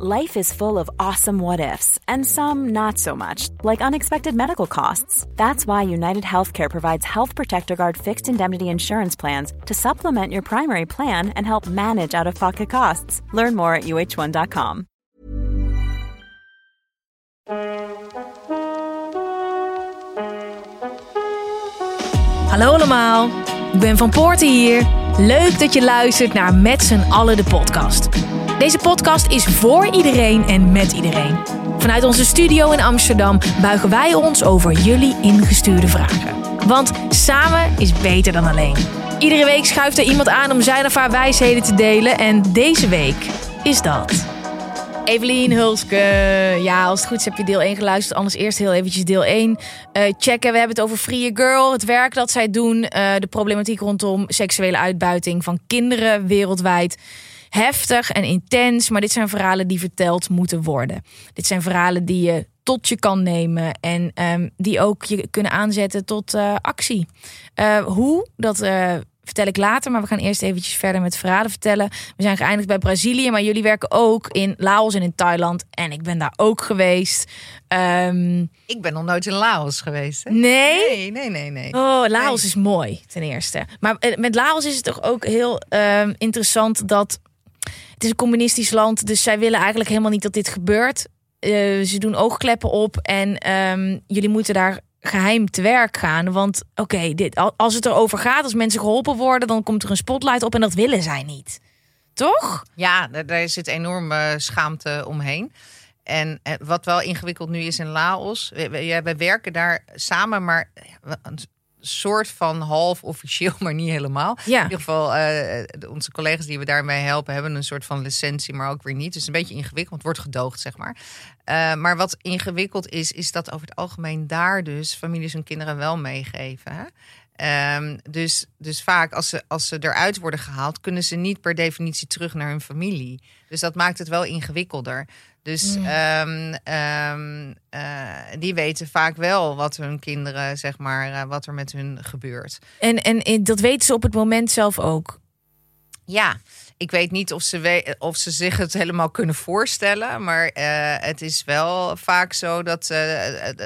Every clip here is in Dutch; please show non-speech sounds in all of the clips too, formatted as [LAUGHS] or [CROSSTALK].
Life is full of awesome what ifs, and some not so much, like unexpected medical costs. That's why United Healthcare provides Health Protector Guard fixed indemnity insurance plans to supplement your primary plan and help manage out of pocket costs. Learn more at uh1.com. Hallo allemaal, ben Van Poorten hier. Leuk dat je luistert naar Met z'n allen de podcast. Deze podcast is voor iedereen en met iedereen. Vanuit onze studio in Amsterdam buigen wij ons over jullie ingestuurde vragen. Want samen is beter dan alleen. Iedere week schuift er iemand aan om zijn of haar wijsheden te delen en deze week is dat... Evelien Hulske. Ja, als het goed is heb je deel 1 geluisterd. Anders eerst heel eventjes deel 1 uh, checken. We hebben het over Free Girl. Het werk dat zij doen. Uh, de problematiek rondom seksuele uitbuiting van kinderen wereldwijd. Heftig en intens. Maar dit zijn verhalen die verteld moeten worden. Dit zijn verhalen die je tot je kan nemen. En um, die ook je kunnen aanzetten tot uh, actie. hoe? Dat vertel ik later. Maar we gaan eerst eventjes verder met verhalen vertellen. We zijn geëindigd bij Brazilië, maar jullie werken ook in Laos en in Thailand. En ik ben daar ook geweest. Um... Ik ben nog nooit in Laos geweest. Hè? Nee? Nee, nee, nee, nee. Oh, Laos is mooi, ten eerste. Maar eh, met Laos is het toch ook heel um, interessant dat... Het is een communistisch land, dus zij willen eigenlijk helemaal niet dat dit gebeurt. Uh, ze doen oogkleppen op en um, jullie moeten daar geheim te werk gaan. Want oké, als het erover gaat, als mensen geholpen worden, dan komt er een spotlight op en dat willen zij niet. Toch? Ja, daar zit enorme schaamte omheen. En eh, wat wel ingewikkeld nu is in Laos, we, we werken daar samen, maar soort van half officieel, [LAUGHS] maar niet helemaal. Ja. In ieder geval, uh, onze collega's die we daarmee helpen, hebben een soort van licentie, maar ook weer niet. Dus een beetje ingewikkeld, want het wordt gedoogd, zeg maar. Uh, maar wat ingewikkeld is, is dat over het algemeen daar dus families hun kinderen wel meegeven. Hè? Um, dus, dus vaak als ze, als ze eruit worden gehaald, kunnen ze niet per definitie terug naar hun familie. Dus dat maakt het wel ingewikkelder. Dus mm. um, um, uh, die weten vaak wel wat hun kinderen, zeg maar, uh, wat er met hun gebeurt. En, en dat weten ze op het moment zelf ook? Ja, ik weet niet of ze, we of ze zich het helemaal kunnen voorstellen. Maar uh, het is wel vaak zo dat,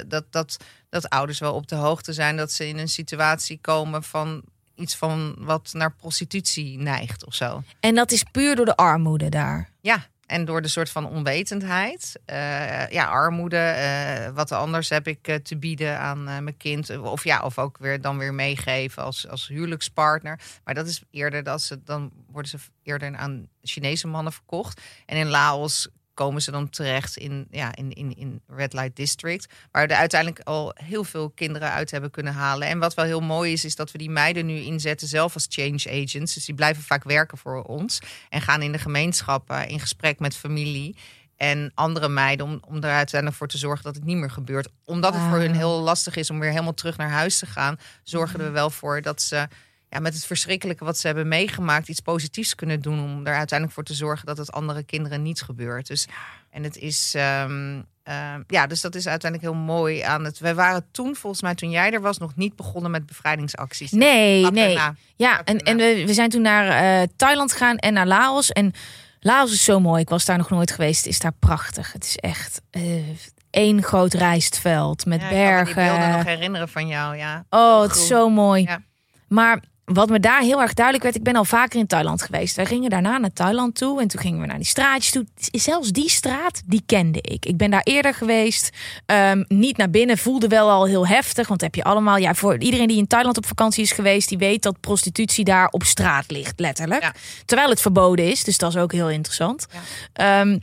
dat, dat, dat ouders wel op de hoogte zijn dat ze in een situatie komen van iets van wat naar prostitutie neigt of zo. En dat is puur door de armoede daar? Ja, en door de soort van onwetendheid. Uh, ja, armoede. Uh, wat anders heb ik uh, te bieden aan mijn kind. Of ja, of ook weer dan weer meegeven als, als huwelijkspartner. Maar dat is eerder dat ze dan worden ze eerder aan Chinese mannen verkocht. En in Laos komen ze dan terecht in, ja, in, in, in Red Light District. Waar we er uiteindelijk al heel veel kinderen uit hebben kunnen halen. En wat wel heel mooi is, is dat we die meiden nu inzetten zelf als change agents. Dus die blijven vaak werken voor ons. En gaan in de gemeenschappen in gesprek met familie en andere meiden om, om er uiteindelijk voor te zorgen dat het niet meer gebeurt. Omdat het voor hun heel lastig is om weer helemaal terug naar huis te gaan, zorgen we wel voor dat ze ja, met het verschrikkelijke wat ze hebben meegemaakt, iets positiefs kunnen doen. Om er uiteindelijk voor te zorgen dat het andere kinderen niet gebeurt. Dus, en het is. Um, uh, ja, dus dat is uiteindelijk heel mooi aan het. Wij waren toen, volgens mij, toen jij er was, nog niet begonnen met bevrijdingsacties. Nee, nee. Ja, en, en we, we zijn toen naar uh, Thailand gegaan en naar Laos. En Laos is zo mooi. Ik was daar nog nooit geweest. Het is daar prachtig. Het is echt. Uh, één groot rijstveld met ja, bergen. Ik kan me die nog herinneren van jou, ja. Oh, het is zo mooi. Ja. Maar wat me daar heel erg duidelijk werd, ik ben al vaker in Thailand geweest. Wij gingen daarna naar Thailand toe en toen gingen we naar die straatjes toe. Zelfs die straat, die kende ik. Ik ben daar eerder geweest. Um, niet naar binnen, voelde wel al heel heftig. Want heb je allemaal, ja, voor iedereen die in Thailand op vakantie is geweest, die weet dat prostitutie daar op straat ligt, letterlijk. Ja. Terwijl het verboden is, dus dat is ook heel interessant. Ja. Um,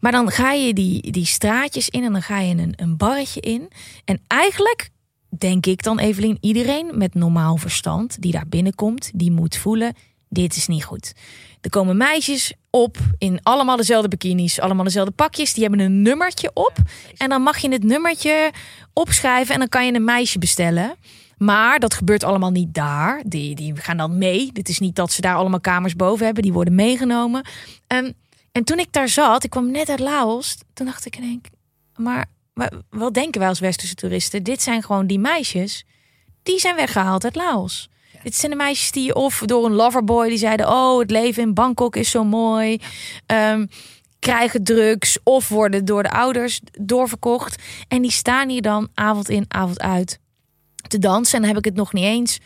maar dan ga je die, die straatjes in en dan ga je een, een barretje in. En eigenlijk denk ik dan Evelien, iedereen met normaal verstand die daar binnenkomt, die moet voelen, dit is niet goed. Er komen meisjes op in allemaal dezelfde bikinis, allemaal dezelfde pakjes. Die hebben een nummertje op. En dan mag je het nummertje opschrijven en dan kan je een meisje bestellen. Maar dat gebeurt allemaal niet daar. Die, die gaan dan mee. Dit is niet dat ze daar allemaal kamers boven hebben. Die worden meegenomen. En, en toen ik daar zat, ik kwam net uit Laos. Toen dacht ik, denk, maar wat denken wij als westerse toeristen? Dit zijn gewoon die meisjes. Die zijn weggehaald uit Laos. Ja. Dit zijn de meisjes die of door een loverboy die zeiden: Oh, het leven in Bangkok is zo mooi. Ja. Um, krijgen drugs of worden door de ouders doorverkocht. En die staan hier dan avond in, avond uit te dansen. En dan heb ik het nog niet eens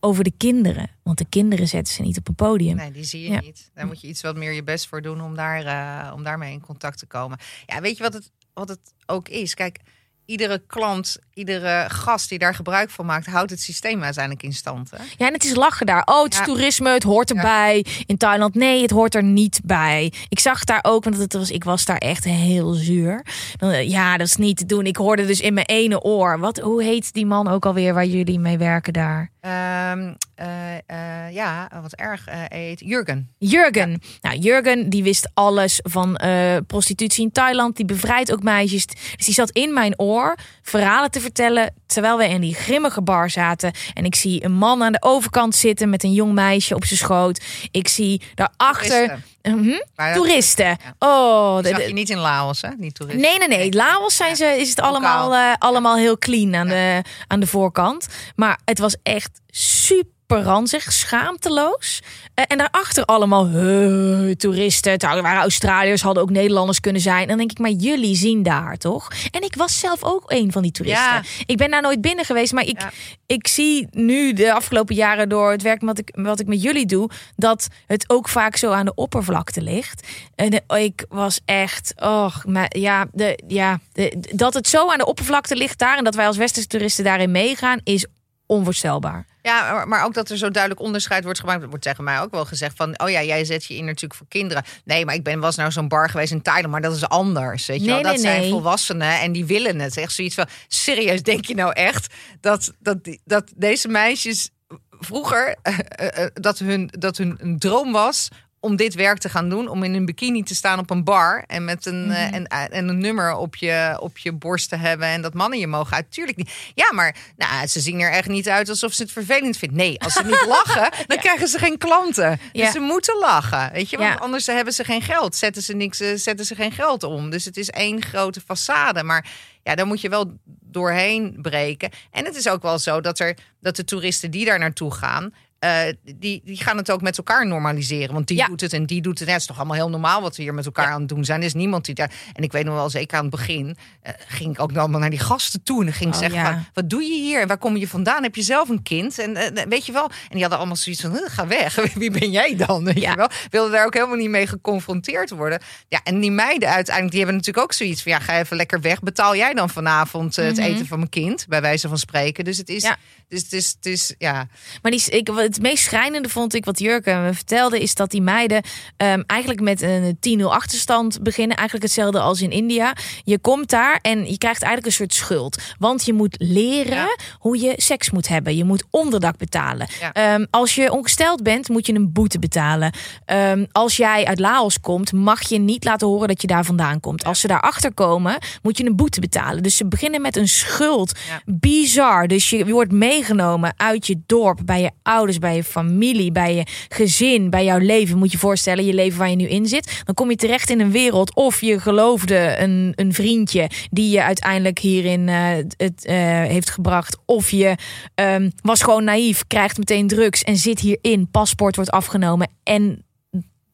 over de kinderen. Want de kinderen zetten ze niet op een podium. Nee, die zie je niet. Daar moet je iets wat meer je best voor doen om, daar, uh, om daarmee in contact te komen. Ja, weet je wat het, wat het ook is? Kijk, iedere klant, iedere gast die daar gebruik van maakt, houdt het systeem uiteindelijk in stand. Hè? Ja, en het is lachen daar. Oh, het is toerisme, het hoort erbij. In Thailand, nee, het hoort er niet bij. Ik zag daar ook, want het was, ik was daar echt heel zuur. Eh, ja, dat is niet te doen. Ik hoorde dus in mijn ene oor. Wat, hoe heet die man ook alweer waar jullie mee werken daar? Um, uh, ja, wat erg heet Jurgen. Jurgen. Nou, Jurgen die wist alles van prostitutie in Thailand. Die bevrijdt ook meisjes. Dus die zat in mijn oor verhalen te vertellen terwijl we in die grimmige bar zaten. En ik zie een man aan de overkant zitten met een jong meisje op zijn schoot. Ik zie daarachter toeristen. Hm? toeristen. Oh, dat zag je niet in Laos, hè? Niet toeristen. Nee, nee, nee. Laos zijn ze, is het allemaal, uh, allemaal heel clean aan, de, aan de voorkant. Maar het was echt super ranzig, schaamteloos. Uh, en daarachter allemaal uh, toeristen. Het waren Australiërs, hadden ook Nederlanders kunnen zijn. En dan denk ik, maar jullie zien daar toch? En ik was zelf ook een van die toeristen. Ja. Ik ben daar nooit binnen geweest, maar ik, ik zie nu de afgelopen jaren door het werk wat ik, wat ik met jullie doe, dat het ook vaak zo aan de oppervlakte ligt. En ik was echt, oh, maar ja, de, ja de, dat het zo aan de oppervlakte ligt daar en dat wij als westerse toeristen daarin meegaan, is onvoorstelbaar. Ja, maar ook dat er zo duidelijk onderscheid wordt gemaakt. wordt tegen mij ook wel gezegd van... oh ja, jij zet je in natuurlijk voor kinderen. Nee, maar ik ben, was nou zo'n bar geweest in Thailand... maar dat is anders, weet je nee, wel. Dat zijn volwassenen en die willen het. Echt zoiets van, serieus, denk je nou echt... dat, dat, dat deze meisjes vroeger... Uh, [LAUGHS] uh, dat, hun, dat hun een droom was om dit werk te gaan doen, om in een bikini te staan op een bar en met een, mm en, en, een nummer op je, op je borst te hebben en dat mannen je mogen uit. Tuurlijk niet. Ja, maar nou, ze zien er echt niet uit alsof ze het vervelend vinden. Nee, als ze niet [LAUGHS] lachen, dan krijgen ze geen klanten. Dus ze moeten lachen. Weet je, want anders hebben ze geen geld. Zetten ze niks, zetten ze geen geld om. Dus het is één grote façade. Maar ja, daar moet je wel doorheen breken. En het is ook wel zo dat er dat de toeristen die daar naartoe gaan, uh, die, die gaan het ook met elkaar normaliseren. Want die doet het en die doet het. het is toch allemaal heel normaal wat we hier met elkaar aan het doen zijn. Er is niemand die daar. En ik weet nog wel, zeker aan het begin, uh, ging ik ook allemaal naar die gasten toe. En dan ging ik oh, zeggen: van, Wat doe je hier? En waar kom je vandaan? Heb je zelf een kind? En uh, weet je wel. En die hadden allemaal zoiets van: Ga weg. [LAUGHS] Wie ben jij dan? Weet je wel? Wilden daar ook helemaal niet mee geconfronteerd worden. Ja, en die meiden uiteindelijk, die hebben natuurlijk ook zoiets van: Ja, ga even lekker weg. Betaal jij dan vanavond het mhm. eten van mijn kind? Bij wijze van spreken. Dus het is. Dus het is, het is ja. Maar die, ik, het meest schrijnende vond ik wat Jurken me vertelde, is dat die meiden um, eigenlijk met een 10-0 achterstand beginnen. Eigenlijk hetzelfde als in India. Je komt daar en je krijgt eigenlijk een soort schuld. Want je moet leren hoe je seks moet hebben. Je moet onderdak betalen. Um, als je ongesteld bent, moet je een boete betalen. Um, als jij uit Laos komt, mag je niet laten horen dat je daar vandaan komt. Als ze daarachter komen, moet je een boete betalen. Dus ze beginnen met een schuld. Bizar. Dus je, je wordt meegenomen uit je dorp, bij je ouders, bij je familie, bij je gezin, bij jouw leven. Moet je voorstellen, je leven waar je nu in zit. Dan kom je terecht in een wereld. Of je geloofde een, een vriendje die je uiteindelijk hierin uh, het, uh, heeft gebracht. Of je um, was gewoon naïef, krijgt meteen drugs en zit hierin. Paspoort wordt afgenomen. En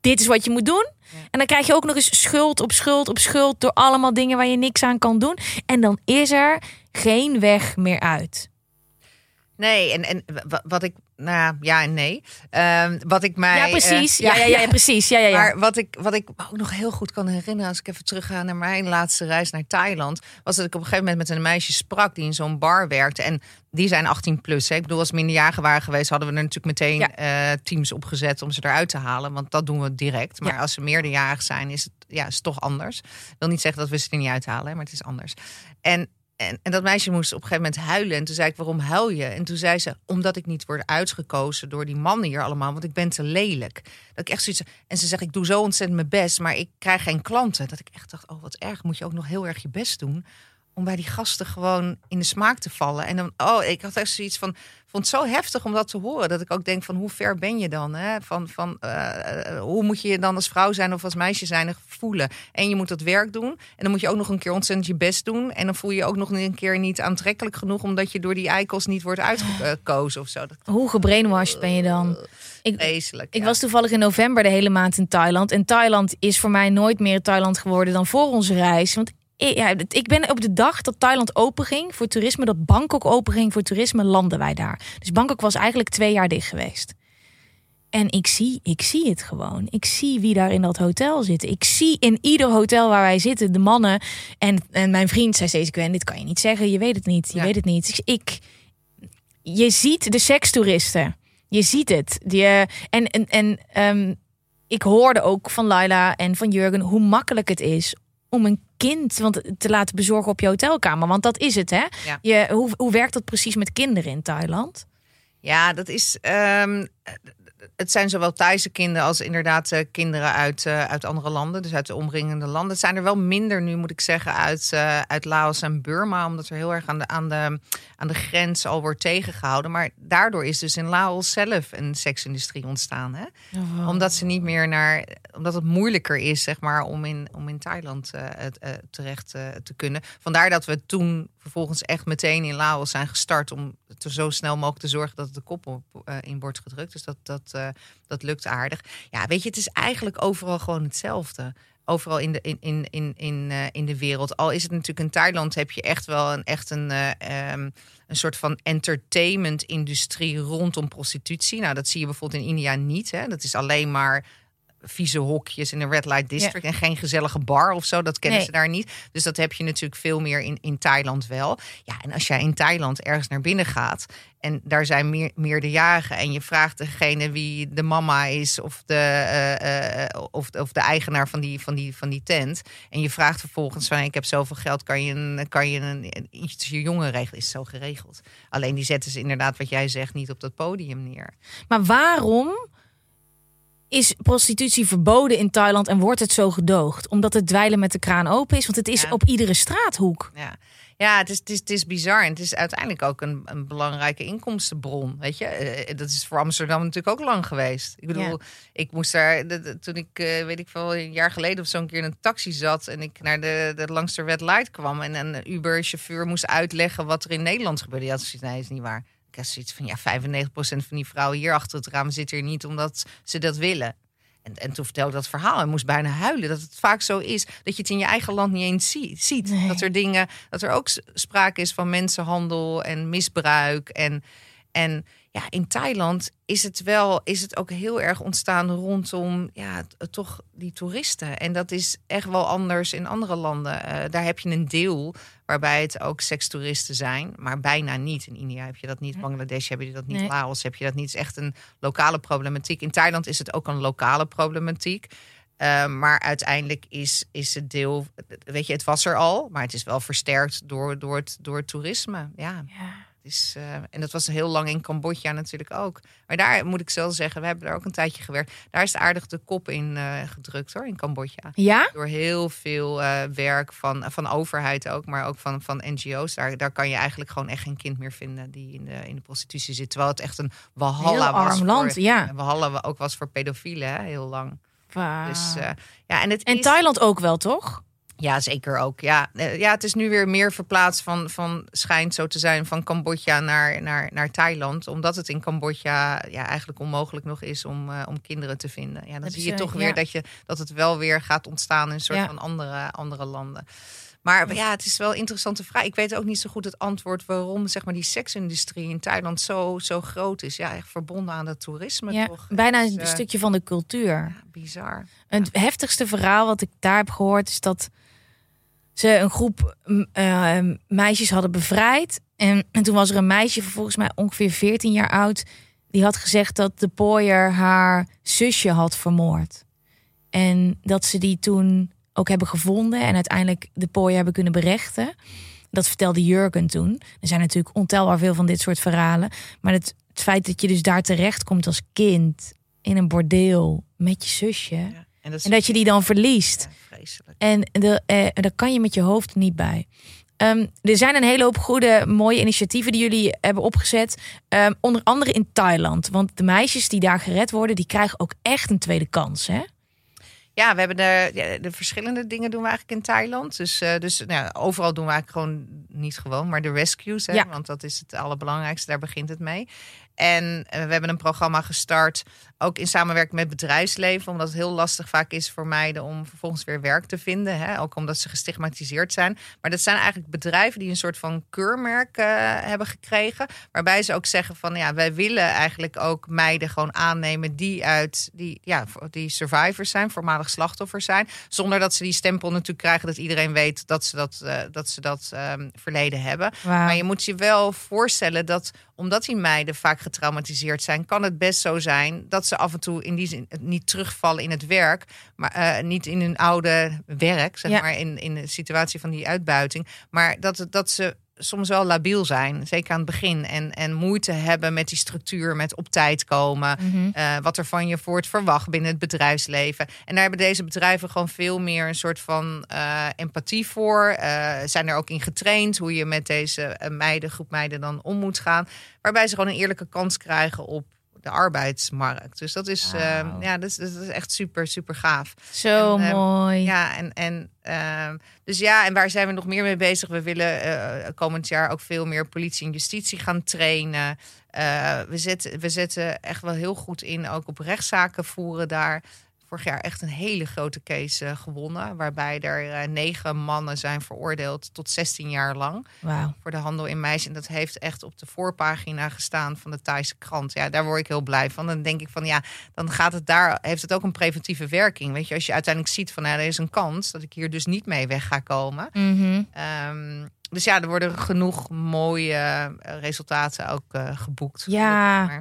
dit is wat je moet doen. En dan krijg je ook nog eens schuld op schuld op schuld door allemaal dingen waar je niks aan kan doen. En dan is er geen weg meer uit. Nee, en, en wat ik nou ja en nee. Um, wat ik mij. Ja, precies. Uh, ja, ja, ja, ja, precies. Ja, ja, ja. Maar wat ik, wat ik ook nog heel goed kan herinneren. als ik even terugga naar mijn laatste reis naar Thailand. was dat ik op een gegeven moment met een meisje sprak. die in zo'n bar werkte. En die zijn 18 plus. Hè. Ik bedoel, als minderjarigen waren geweest. hadden we er natuurlijk meteen ja. uh, teams opgezet. om ze eruit te halen. Want dat doen we direct. Maar als ze meerderjarig zijn, is het, ja, is toch anders. Ik wil niet zeggen dat we ze er niet uithalen, maar het is anders. En en, en dat meisje moest op een gegeven moment huilen. En toen zei ik, waarom huil je? En toen zei ze, omdat ik niet word uitgekozen door die mannen hier allemaal. Want ik ben te lelijk. Dat ik echt zoiets... En ze zegt, ik doe zo ontzettend mijn best, maar ik krijg geen klanten. Dat ik echt dacht, oh wat erg. Moet je ook nog heel erg je best doen om bij die gasten gewoon in de smaak te vallen. En dan, oh, ik had echt zoiets van, vond het zo heftig om dat te horen. Dat ik ook denk van, hoe ver ben je dan? Hè? Van, van, uh, hoe moet je je dan als vrouw zijn of als meisje zijn voelen? En je moet dat werk doen. En dan moet je ook nog een keer ontzettend je best doen. En dan voel je je ook nog een keer niet aantrekkelijk genoeg... omdat je door die eikels niet wordt uitgekozen of zo. Hoe gebrainwashed ben je dan? Ik, ik was toevallig in november de hele maand in Thailand. En Thailand is voor mij nooit meer Thailand geworden dan voor onze reis. Want ja, ik ben op de dag dat Thailand openging voor toerisme, dat Bangkok openging voor toerisme, landen wij daar. Dus Bangkok was eigenlijk twee jaar dicht geweest. En ik zie, ik zie het gewoon. Ik zie wie daar in dat hotel zit. Ik zie in ieder hotel waar wij zitten de mannen. En, en mijn vriend zei steeds: Gwen, dit kan je niet zeggen. Je weet het niet. Je weet het niet. Dus ik, je ziet de sekstoeristen. Je ziet het. Die, en en, en um, ik hoorde ook van Laila en van Jurgen hoe makkelijk het is om een kind want, te laten bezorgen op je hotelkamer. Want dat is het, hè? Je, hoe, hoe werkt dat precies met kinderen in Thailand? Ja, dat is. Um, het zijn zowel Thaise kinderen als inderdaad uh, kinderen uit, uh, uit andere landen, dus uit de omringende landen. Het zijn er wel minder nu, moet ik zeggen, uit, uh, uit Laos en Burma, omdat er heel erg aan de, aan, de, aan de grens al wordt tegengehouden. Maar daardoor is dus in Laos zelf een seksindustrie ontstaan. Hè? Oh. Omdat ze niet meer naar, omdat het moeilijker is, zeg maar, om in, om in Thailand terecht te kunnen. Vandaar dat we toen vervolgens echt meteen in Laos zijn gestart om er zo snel mogelijk te zorgen dat de kop op, in wordt gedrukt. Dus dat, dat uh, dat lukt aardig. Ja, weet je, het is eigenlijk overal gewoon hetzelfde. Overal in de, in, in, in, in, uh, in de wereld. Al is het natuurlijk in Thailand heb je echt wel een, echt een, um, een soort van entertainment-industrie rondom prostitutie. Nou, dat zie je bijvoorbeeld in India niet. Hè? Dat is alleen maar vieze hokjes in een red light district en geen gezellige bar of zo. Dat kennen ze daar niet. Dus dat heb je natuurlijk veel meer in, in Thailand wel. Ja, en als jij in Thailand ergens naar binnen gaat en daar zijn meer, meerderjarigen en je vraagt degene wie de mama is of de, uh, uh, of, of de eigenaar van die, van, die, van die tent. En je vraagt vervolgens van ik heb zoveel geld, kan je een, kan je een, iets je jongen regelen? Is zo geregeld. Alleen die zetten ze inderdaad wat jij zegt niet op dat podium neer. Maar waarom is prostitutie verboden in Thailand en wordt het zo gedoogd? Omdat het dweilen met de kraan open is? Want het is op iedere straathoek. Ja. Ja, het is, het, is, het is bizar. En het is uiteindelijk ook een, een belangrijke inkomstenbron. Weet je, eh, dat is voor Amsterdam natuurlijk ook lang geweest. Ik bedoel, ik moest daar, toen ik, eh, weet ik veel, een jaar geleden of zo een keer in een taxi zat. en ik naar de, de langste red light kwam. en een Uber-chauffeur moest uitleggen wat er in Nederland gebeurde. Ja, dat nee, is niet waar ik zoiets van ja, 95% van die vrouwen hier achter het raam zitten hier niet omdat ze dat willen. En, en toen vertelde ik dat verhaal en moest bijna huilen. Dat het vaak zo is dat je het in je eigen land niet eens ziet. ziet. Dat er dingen, dat er ook sprake is van mensenhandel en misbruik. En, en ja, in Thailand is het wel, is het ook heel erg ontstaan rondom ja, toch die toeristen. En dat is echt wel anders in andere landen. Uh, daar heb je een deel waarbij het ook sekstoeristen zijn, maar bijna niet. In India heb je dat niet, Bangladesh heb je dat niet, nee. Laos heb je dat niet. Het is echt een lokale problematiek. In Thailand is het ook een lokale problematiek. Uh, maar uiteindelijk is, is het deel, weet je, het was er al, maar het is wel versterkt door, door, het, door het toerisme. ja. ja is, uh, en dat was heel lang in Cambodja natuurlijk ook. Maar daar moet ik zelf zeggen, we hebben daar ook een tijdje gewerkt. Daar is aardig de kop in uh, gedrukt hoor, in Cambodja. Ja? Door heel veel uh, werk van, van overheid ook, maar ook van, van NGO's. Daar, daar kan je eigenlijk gewoon echt geen kind meer vinden die in de, in de prostitutie zit. Terwijl het echt een walhalla heel was. Arm land, ja. Walhalla ook was voor pedofielen, hè, heel lang. Wow. Dus, ja, en het en is... Thailand ook wel, toch? Ja, zeker ook. Ja, eh, ja, het is nu weer meer verplaatst van, van schijnt zo te zijn van Cambodja naar, naar, naar Thailand. Omdat het in Cambodja ja, eigenlijk onmogelijk nog is om, uh, om kinderen te vinden. Ja, dan dat zie je toch weer dat, je, dat het wel weer gaat ontstaan in een soort ja. van andere, andere landen. Maar ja, het is wel een interessante vraag. Ik weet ook niet zo goed het antwoord waarom zeg maar, die seksindustrie in Thailand zo, zo groot is. Ja, echt verbonden aan het toerisme. Ja, toch? Bijna een uh, stukje van de cultuur. Ja, bizar. Het heftigste verhaal wat ik daar heb gehoord is dat ze een groep uh, meisjes hadden bevrijd. En, en, toen was er een meisje volgens mij ongeveer 14 jaar oud. Die had gezegd dat de pooier haar zusje had vermoord. En dat ze die toen ook hebben gevonden. En uiteindelijk de pooier hebben kunnen berechten. Dat vertelde Jurgen toen. Er zijn natuurlijk ontelbaar veel van dit soort verhalen. Maar het, feit dat je dus daar terecht komt als kind. In een bordeel met je zusje. En, dat en, dat je die dan verliest. Ja, vreselijk. En de, eh, daar kan je met je hoofd niet bij. Ehm, er zijn een hele hoop goede, mooie initiatieven die jullie hebben opgezet. Ehm, onder andere in Thailand. Want de meisjes die daar gered worden, die krijgen ook echt een tweede kans. Hè? Ja, we hebben de, ja, de verschillende dingen doen we eigenlijk in Thailand. Dus, uh, dus nou, overal doen we eigenlijk gewoon, niet gewoon, maar de rescues. Hè? Ja. Want dat is het allerbelangrijkste, daar begint het mee. En eh, we hebben een programma gestart, ook in samenwerking met bedrijfsleven, omdat het heel lastig vaak is voor meiden om vervolgens weer werk te vinden. Hè? Ook omdat ze gestigmatiseerd zijn. Maar dat zijn eigenlijk bedrijven die een soort van keurmerk uh, hebben gekregen. Waarbij ze ook zeggen van ja, wij willen eigenlijk ook meiden gewoon aannemen die uit die, ja, die survivors zijn, voormalig slachtoffers zijn. Zonder dat ze die stempel natuurlijk krijgen dat iedereen weet dat ze dat, uh, dat, ze dat um, verleden hebben. Wow. Maar je moet je wel voorstellen dat omdat die meiden vaak getraumatiseerd zijn, kan het best zo zijn dat ze af en toe in die zin niet terugvallen in het werk, maar uh, niet in hun oude werk, zeg ja. maar, in, in de situatie van die uitbuiting. Maar dat, dat ze soms wel labiel zijn, zeker aan het begin. En, en moeite hebben met die structuur, met op tijd komen. Mm -hmm. uh, wat er van je wordt verwacht binnen het bedrijfsleven. En daar hebben deze bedrijven gewoon veel meer een soort van uh, empathie voor. Uh, zijn er ook in getraind hoe je met deze meiden, groep meiden dan om moet gaan. Waarbij ze gewoon een eerlijke kans krijgen op de arbeidsmarkt. Dus dat is, wow. uh, ja, dat is, dat is echt super, super gaaf. Zo en, uh, mooi. Ja, en, en uh, dus ja, en waar zijn we nog meer mee bezig? We willen eh, komend jaar ook veel meer politie en justitie gaan trainen. Eh, we, zetten, we zetten echt wel heel goed in, ook op rechtszaken voeren daar vorig jaar echt een hele grote case uh, gewonnen. Waarbij er uh, negen mannen zijn veroordeeld tot 16 jaar lang. Wow. Voor de handel in meisjes. En dat heeft echt op de voorpagina gestaan van de Thaise krant. Ja, daar word ik heel blij van. Dan denk ik van ja, dan gaat het daar, heeft het ook een preventieve werking. Weet je, als je uiteindelijk ziet van nou, er is een kans dat ik hier dus niet mee weg ga komen. Mm -hmm. um, dus ja, er worden genoeg mooie uh, resultaten ook uh, geboekt. Ja.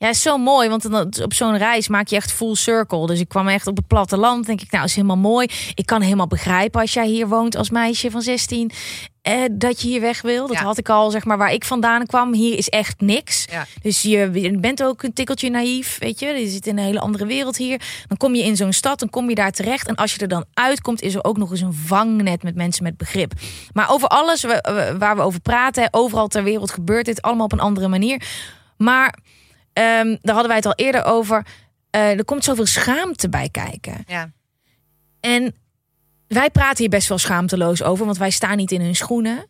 Ja, is zo mooi, want op zo'n reis maak je echt full circle. Dus ik kwam echt op het platteland. Denk ik, nou, is helemaal mooi. Ik kan helemaal begrijpen als jij hier woont als meisje van 16. Eh, dat je hier weg wil. Dat ja. had ik al, zeg maar, waar ik vandaan kwam. Hier is echt niks. Ja. Dus je bent ook een tikkeltje naïef, weet je. Je zit in een hele andere wereld hier. Dan kom je in zo'n stad, dan kom je daar terecht. En als je er dan uitkomt, is er ook nog eens een vangnet met mensen met begrip. Maar over alles waar we over praten, overal ter wereld gebeurt dit allemaal op een andere manier. Maar um, daar hadden wij het al eerder over. Uh, er komt zoveel schaamte bij kijken. Ja. En wij praten hier best wel schaamteloos over, want wij staan niet in hun schoenen.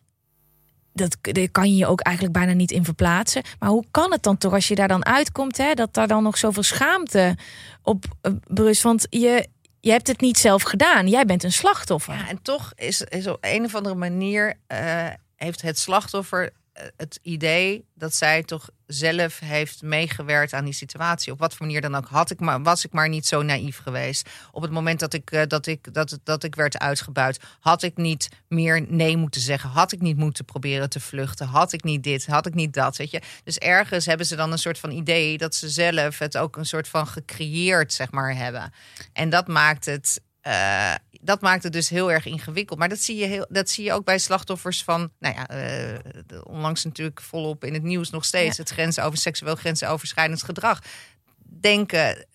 Dat, daar kan je je ook eigenlijk bijna niet in verplaatsen. Maar hoe kan het dan toch als je daar dan uitkomt, hè, dat daar dan nog zoveel schaamte op uh, berust? Want je, je hebt het niet zelf gedaan. Jij bent een slachtoffer. Ja, en toch is, is op een of andere manier uh, heeft het slachtoffer het idee dat zij toch zelf heeft meegewerkt aan die situatie. Op wat voor manier dan ook. Had ik maar, was ik maar niet zo naïef geweest. Op het moment dat ik, dat ik, dat, dat ik werd uitgebuit, had ik niet meer nee moeten zeggen. Had ik niet moeten proberen te vluchten. Had ik niet dit, had ik niet dat. Weet je? Dus ergens hebben ze dan een soort van idee dat ze zelf het ook een soort van gecreëerd, zeg maar, hebben. En dat maakt het. Uh, dat maakt het dus heel erg ingewikkeld. Maar dat zie je, heel, dat zie je ook bij slachtoffers van, nou ja, uh, onlangs natuurlijk volop in het nieuws nog steeds ja. het grenzen over seksueel grensoverschrijdend gedrag. Denken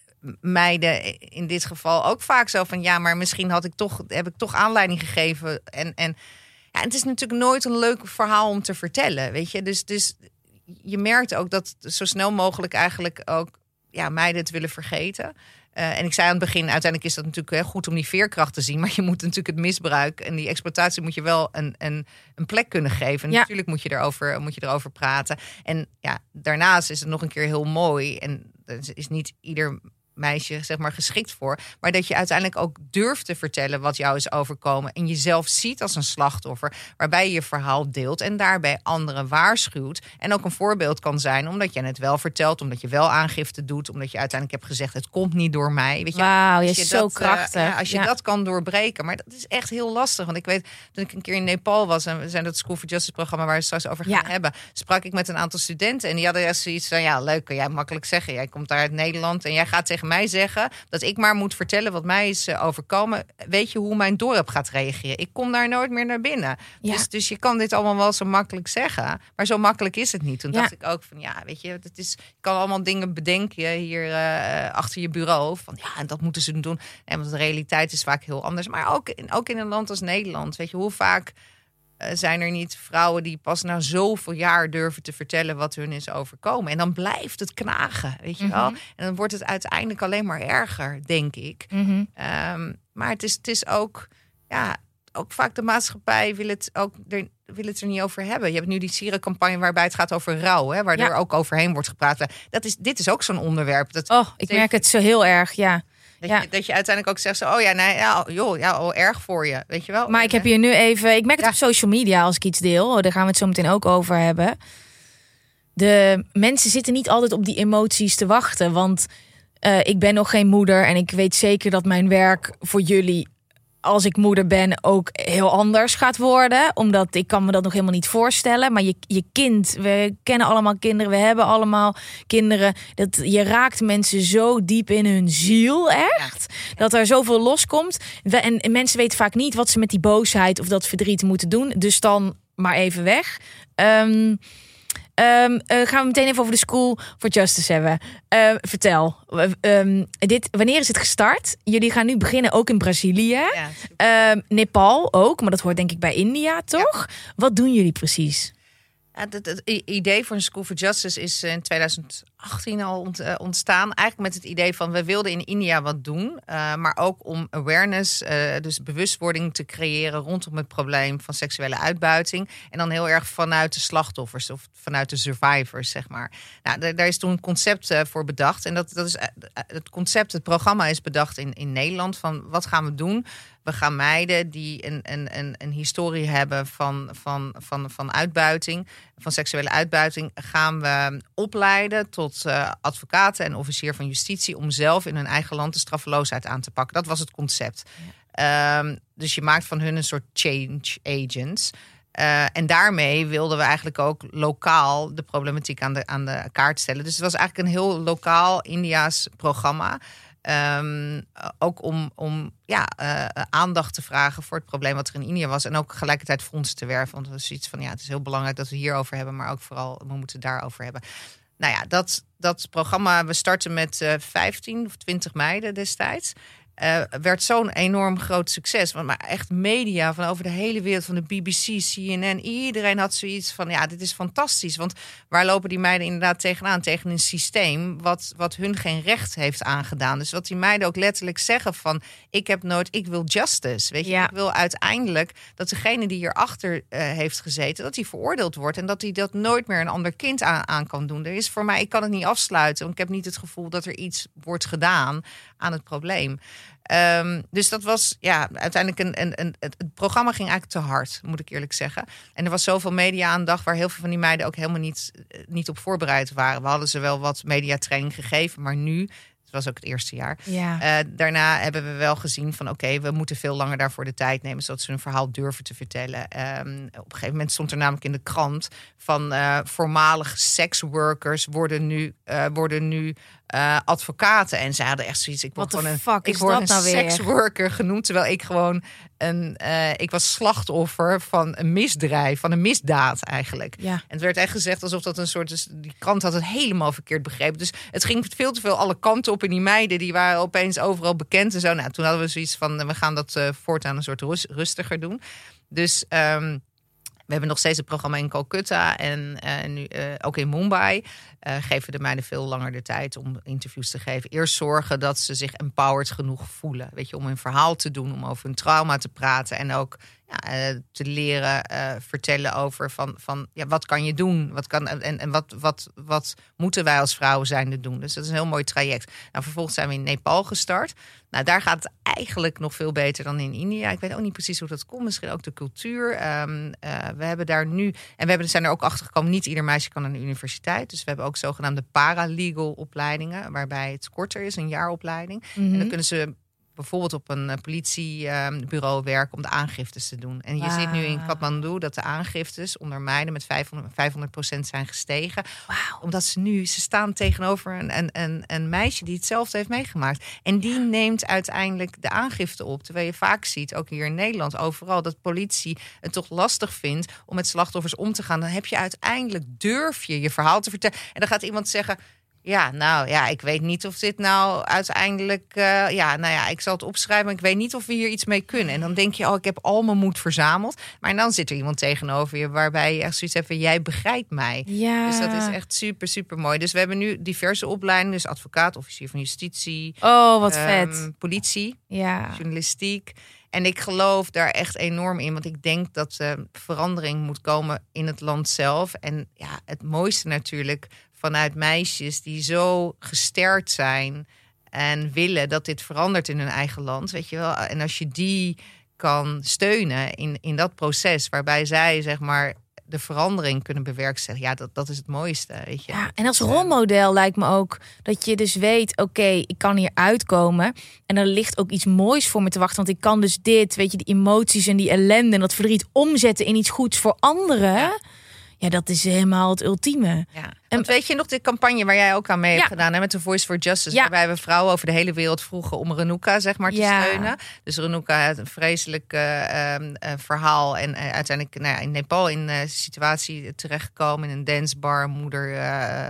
meiden in dit geval ook vaak zo van, ja, maar misschien had ik toch, heb ik toch aanleiding gegeven. En, en ja, het is natuurlijk nooit een leuk verhaal om te vertellen, weet je. Dus, dus je merkt ook dat zo snel mogelijk eigenlijk ook ja, meiden het willen vergeten. En ik zei aan het begin, uiteindelijk is dat natuurlijk goed om die veerkracht te zien. [LAUGHS] Maar je moet natuurlijk het misbruik en die exploitatie moet je wel een, een, een plek kunnen geven. En Ja. natuurlijk moet je, erover, moet je erover praten. En ja, daarnaast is het nog een keer heel mooi. En is niet ieder meisje zeg maar geschikt voor. Maar dat je uiteindelijk ook durft te vertellen wat jou is overkomen. En jezelf ziet als een slachtoffer. Waarbij je je verhaal deelt en daarbij anderen waarschuwt. En ook een voorbeeld kan zijn omdat je het wel vertelt. Omdat je wel aangifte doet. Omdat je uiteindelijk hebt gezegd het komt niet door mij. Weet je, Wauw, je als is zo dat, eh, krachtig. ja, als je Ja. dat kan doorbreken. Maar dat is echt heel lastig. Want ik weet, toen ik een keer in Nepal was... en we zijn dat School for Justice programma... waar we het straks over gaan Ja. hebben... sprak ik met een aantal studenten. En die hadden zoiets van... ja, leuk, kan jij makkelijk zeggen. Jij komt daar uit Nederland... en jij gaat tegen mij zeggen... dat ik maar moet vertellen wat mij is eh, overkomen. Weet je hoe mijn dorp gaat reageren? Ik kom daar nooit meer naar binnen. Ja. Dus, dus je kan dit allemaal wel zo makkelijk zeggen. Maar zo makkelijk is het niet. Toen Ja. dacht ik ook van... ja, weet je, het is, je kan allemaal dingen bedenken hier eh, achter je bureau. Van ja, en dat moeten ze doen. En want de realiteit is vaak heel anders. Maar ook in, ook in een land als Nederland. Weet je, hoe vaak zijn er niet vrouwen die pas na zoveel jaar durven te vertellen wat hun is overkomen. En dan blijft het knagen, weet je wel. En dan wordt het uiteindelijk alleen maar erger, denk ik. Mhm. Ehm, maar het is, het is ook, ja, ook vaak de maatschappij wil het ook er, wil het er niet over hebben. Je hebt nu die Sieren-campagne waarbij het gaat over rouw, hè, waar Ja. er ook overheen wordt gepraat. Dat is, dit is ook zo'n onderwerp. Dat, Oh, ik merk het zo heel erg, ja. Dat, ja. je, dat je uiteindelijk ook zegt, zo, oh ja, nee, ja, joh, ja, oh, erg voor je, weet je wel. Maar ik heb hier nu even. Ik merk het Ja. op social media als ik iets deel. Oh, Daar gaan we het zo meteen ook over hebben. De mensen zitten niet altijd op die emoties te wachten. Want eh, ik ben nog geen moeder. En ik weet zeker dat mijn werk voor jullie. Als ik moeder ben, ook heel anders gaat worden. Omdat ik kan me dat nog helemaal niet voorstellen. Maar je, je kind, we kennen allemaal kinderen. We hebben allemaal kinderen. Dat, je raakt mensen zo diep in hun ziel, echt. Dat er zoveel loskomt. We- En, en mensen weten vaak niet wat ze met die boosheid of dat verdriet moeten doen. Dus dan maar even weg. Ehm, ehm, eh, gaan we meteen even over de School for Justice hebben. Eh, vertel, Eh, ehm, dit, wanneer is het gestart? Jullie gaan nu beginnen ook in Brazilië. Ja, Ehm, Nepal ook, maar dat hoort denk ik bij India, toch? Wat doen jullie precies? Het, idee voor een School for Justice is in 2018 al eh, ontstaan. Eigenlijk met het idee van we wilden in India wat doen. eh, maar ook om awareness, eh, dus bewustwording te creëren rondom het probleem van seksuele uitbuiting. En dan heel erg vanuit de slachtoffers of vanuit de survivors, zeg maar. Nou, daar- is toen een concept eh, voor bedacht. En dat, dat is eh, het concept, het programma is bedacht in, in Nederland. Van wat gaan we doen? We gaan meiden die een, een, een, een historie hebben van, van, van, van uitbuiting, van seksuele uitbuiting, gaan we opleiden tot eh, advocaten en officier van justitie om zelf in hun eigen land de straffeloosheid aan te pakken. Dat was het concept. Ehm, dus je maakt van hun een soort change agents. Eh, en daarmee wilden we eigenlijk ook lokaal de problematiek aan de, aan de kaart stellen. Dus het was eigenlijk een heel lokaal Indiaas programma. Ehm, ook om, om ja, eh, aandacht te vragen voor het probleem wat er in India was. En ook gelijkertijd fondsen te werven. Want het was iets van ja, het is heel belangrijk dat we hierover hebben, maar ook vooral we moeten daarover hebben. Nou ja, dat, dat programma, we starten met eh 15 of 20 meiden destijds. Eh, werd zo'n enorm groot succes. Want maar echt media van over de hele wereld, van de BBC, CNN, iedereen had zoiets van: ja, dit is fantastisch. Want waar lopen die meiden inderdaad tegenaan? Tegen een systeem wat, wat hun geen recht heeft aangedaan. Dus wat die meiden ook letterlijk zeggen: van ik heb nooit, ik wil justice. Weet je, Ja. ik wil uiteindelijk dat degene die hierachter eh heeft gezeten, dat die veroordeeld wordt en dat hij dat nooit meer een ander kind aan, aan kan doen. Er is voor mij, ik kan het niet afsluiten, want ik heb niet het gevoel dat er iets wordt gedaan aan het probleem. Ehm, dus dat was ja, uiteindelijk een, een, een. Het programma ging eigenlijk te hard, moet ik eerlijk zeggen. En er was zoveel media-aandacht waar heel veel van die meiden ook helemaal niet, eh, niet op voorbereid waren. We hadden ze wel wat mediatraining gegeven, maar nu, het was ook het eerste jaar. Ja. Eh, daarna hebben we wel gezien van oké, we moeten veel langer daarvoor de tijd nemen, zodat ze hun verhaal durven te vertellen. Ehm, op een gegeven moment stond er namelijk in de krant van eh voormalige seksworkers worden nu, worden nu eh, advocaten. En ze hadden echt zoiets. Ik word gewoon een, fuck ik is word een nou weer? seksworker genoemd, terwijl ik gewoon een, eh, ik was slachtoffer van een misdrijf, van een misdaad eigenlijk. Ja. En het werd echt gezegd alsof dat een soort. Dus die krant had het helemaal verkeerd begrepen. Dus het ging veel te veel alle kanten op. En die meiden die waren opeens overal bekend en zo. Nou, toen hadden we zoiets van: we gaan dat eh, voortaan een soort rus- rustiger doen. Dus. ehm, We hebben nog steeds het programma in Calcutta en nu ook in Mumbai. geven de meiden veel langer de tijd om interviews te geven. Eerst zorgen dat ze zich empowered genoeg voelen. Weet je, om een verhaal te doen, om over hun trauma te praten. En ook ja, eh, te leren uh, vertellen over van, van ja, wat kan je doen? Wat kan, en en wat, wat, wat moeten wij als vrouwen zijn doen? Dus dat is een heel mooi traject. Nou, vervolgens zijn we in Nepal gestart. Nou, daar gaat het eigenlijk nog veel beter dan in India. Ik weet ook niet precies hoe dat komt. Misschien ook de cultuur. Um, uh, we hebben daar nu. En we hebben, zijn er ook achter gekomen. Niet ieder meisje kan naar de universiteit. Dus we hebben ook zogenaamde paralegal opleidingen. Waarbij het korter is, een jaaropleiding. Mm En dan mhm. kunnen ze bijvoorbeeld op een eh, politiebureau werken om de aangiftes te doen. En je ziet nu in Kathmandu dat de aangiftes onder meiden met 500, 500% zijn gestegen. Omdat ze nu, ze staan tegenover een, een, een, een, meisje die hetzelfde heeft meegemaakt. En die neemt uiteindelijk de aangifte op. Terwijl je vaak ziet, ook hier in Nederland, overal, dat politie het toch lastig vindt om met slachtoffers om te gaan. Dan heb je uiteindelijk, durf je je verhaal te vertellen. En dan gaat iemand zeggen ja, nou ja, ik weet niet of dit nou uiteindelijk. Uh, ja, nou ja, ik zal het opschrijven. Ik weet niet of we hier iets mee kunnen. En dan denk je, oh, ik heb al mijn moed verzameld. Maar dan zit er iemand tegenover je waarbij je echt zoiets hebt van: jij begrijpt mij. Ja. Dus dat is echt super, super mooi. Dus we hebben nu diverse opleidingen: dus advocaat, officier van justitie. Oh, wat um, vet. Politie, ja. journalistiek. En ik geloof daar echt enorm in, want ik denk dat uh, verandering moet komen in het land zelf. En ja, het mooiste natuurlijk vanuit meisjes die zo gesterkt zijn en willen dat dit verandert in hun eigen land, weet je wel. En als je die kan steunen in, in dat proces waarbij zij zeg maar de verandering kunnen bewerkstelligen. Ja, dat, dat is het mooiste. Weet je. Ja, en als rolmodel lijkt me ook dat je dus weet: oké, ik kan hier uitkomen. En er ligt ook iets moois voor me te wachten. Want ik kan dus dit, weet je, die emoties en die ellende en dat verdriet omzetten in iets goeds voor anderen. Ja, dat is helemaal het ultieme. Ja. En weet je nog de campagne waar jij ook aan mee hebt gedaan hè, met de Voice for Justice, waarbij we vrouwen over de hele wereld vroegen om Renuka zeg maar te steunen. Dus Renuka had een vreselijk uh, verhaal en uh, uiteindelijk nou ja, in Nepal in een situatie terechtgekomen in een dancebar. Moeder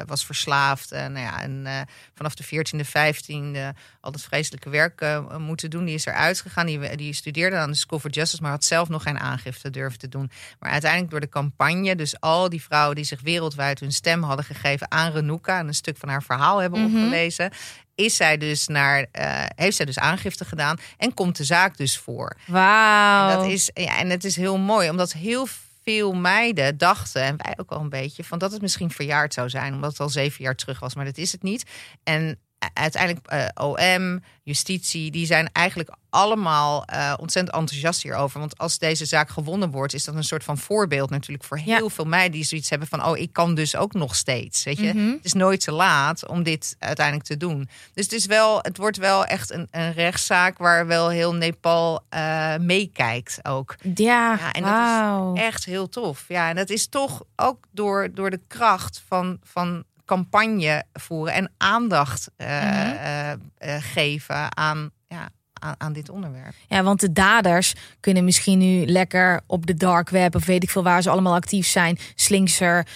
was verslaafd en, nou ja, en vanaf de 14e, 15e al dat vreselijke werk moeten doen. Die is eruit gegaan. Die, die studeerde aan de School for Justice, maar had zelf nog geen aangifte durven te doen. Maar uiteindelijk door de campagne, dus al die vrouwen die zich wereldwijd hun stem hadden gegeven aan Renuka en een stuk van haar verhaal hebben mm opgelezen, is zij dus naar, uh, heeft zij dus aangifte gedaan en komt de zaak dus voor. Wauw. En dat is ja, en het is heel mooi, omdat heel veel meiden dachten, en wij ook al een beetje, van dat het misschien verjaard zou zijn, omdat het al zeven jaar terug was, maar dat is het niet. En uiteindelijk uh, eh, OM, justitie, die zijn eigenlijk allemaal uh, ontzettend enthousiast hierover. Want als deze zaak gewonnen wordt, is dat een soort van voorbeeld natuurlijk voor heel veel meiden die zoiets hebben van: oh, ik kan dus ook nog steeds. Weet je, mhm. het is nooit te laat om dit uiteindelijk te doen. Dus het is wel, het wordt wel echt een, een rechtszaak waar wel heel Nepal uh, meekijkt ook. Ja, ja en dat is echt heel tof. Ja, en dat is toch ook door, door de kracht van, van campagne voeren en aandacht uh, uh, geven aan, ja, aan, aan, dit onderwerp. Ja, want de daders kunnen misschien nu lekker op de dark web of weet ik veel waar ze allemaal actief zijn, slinkser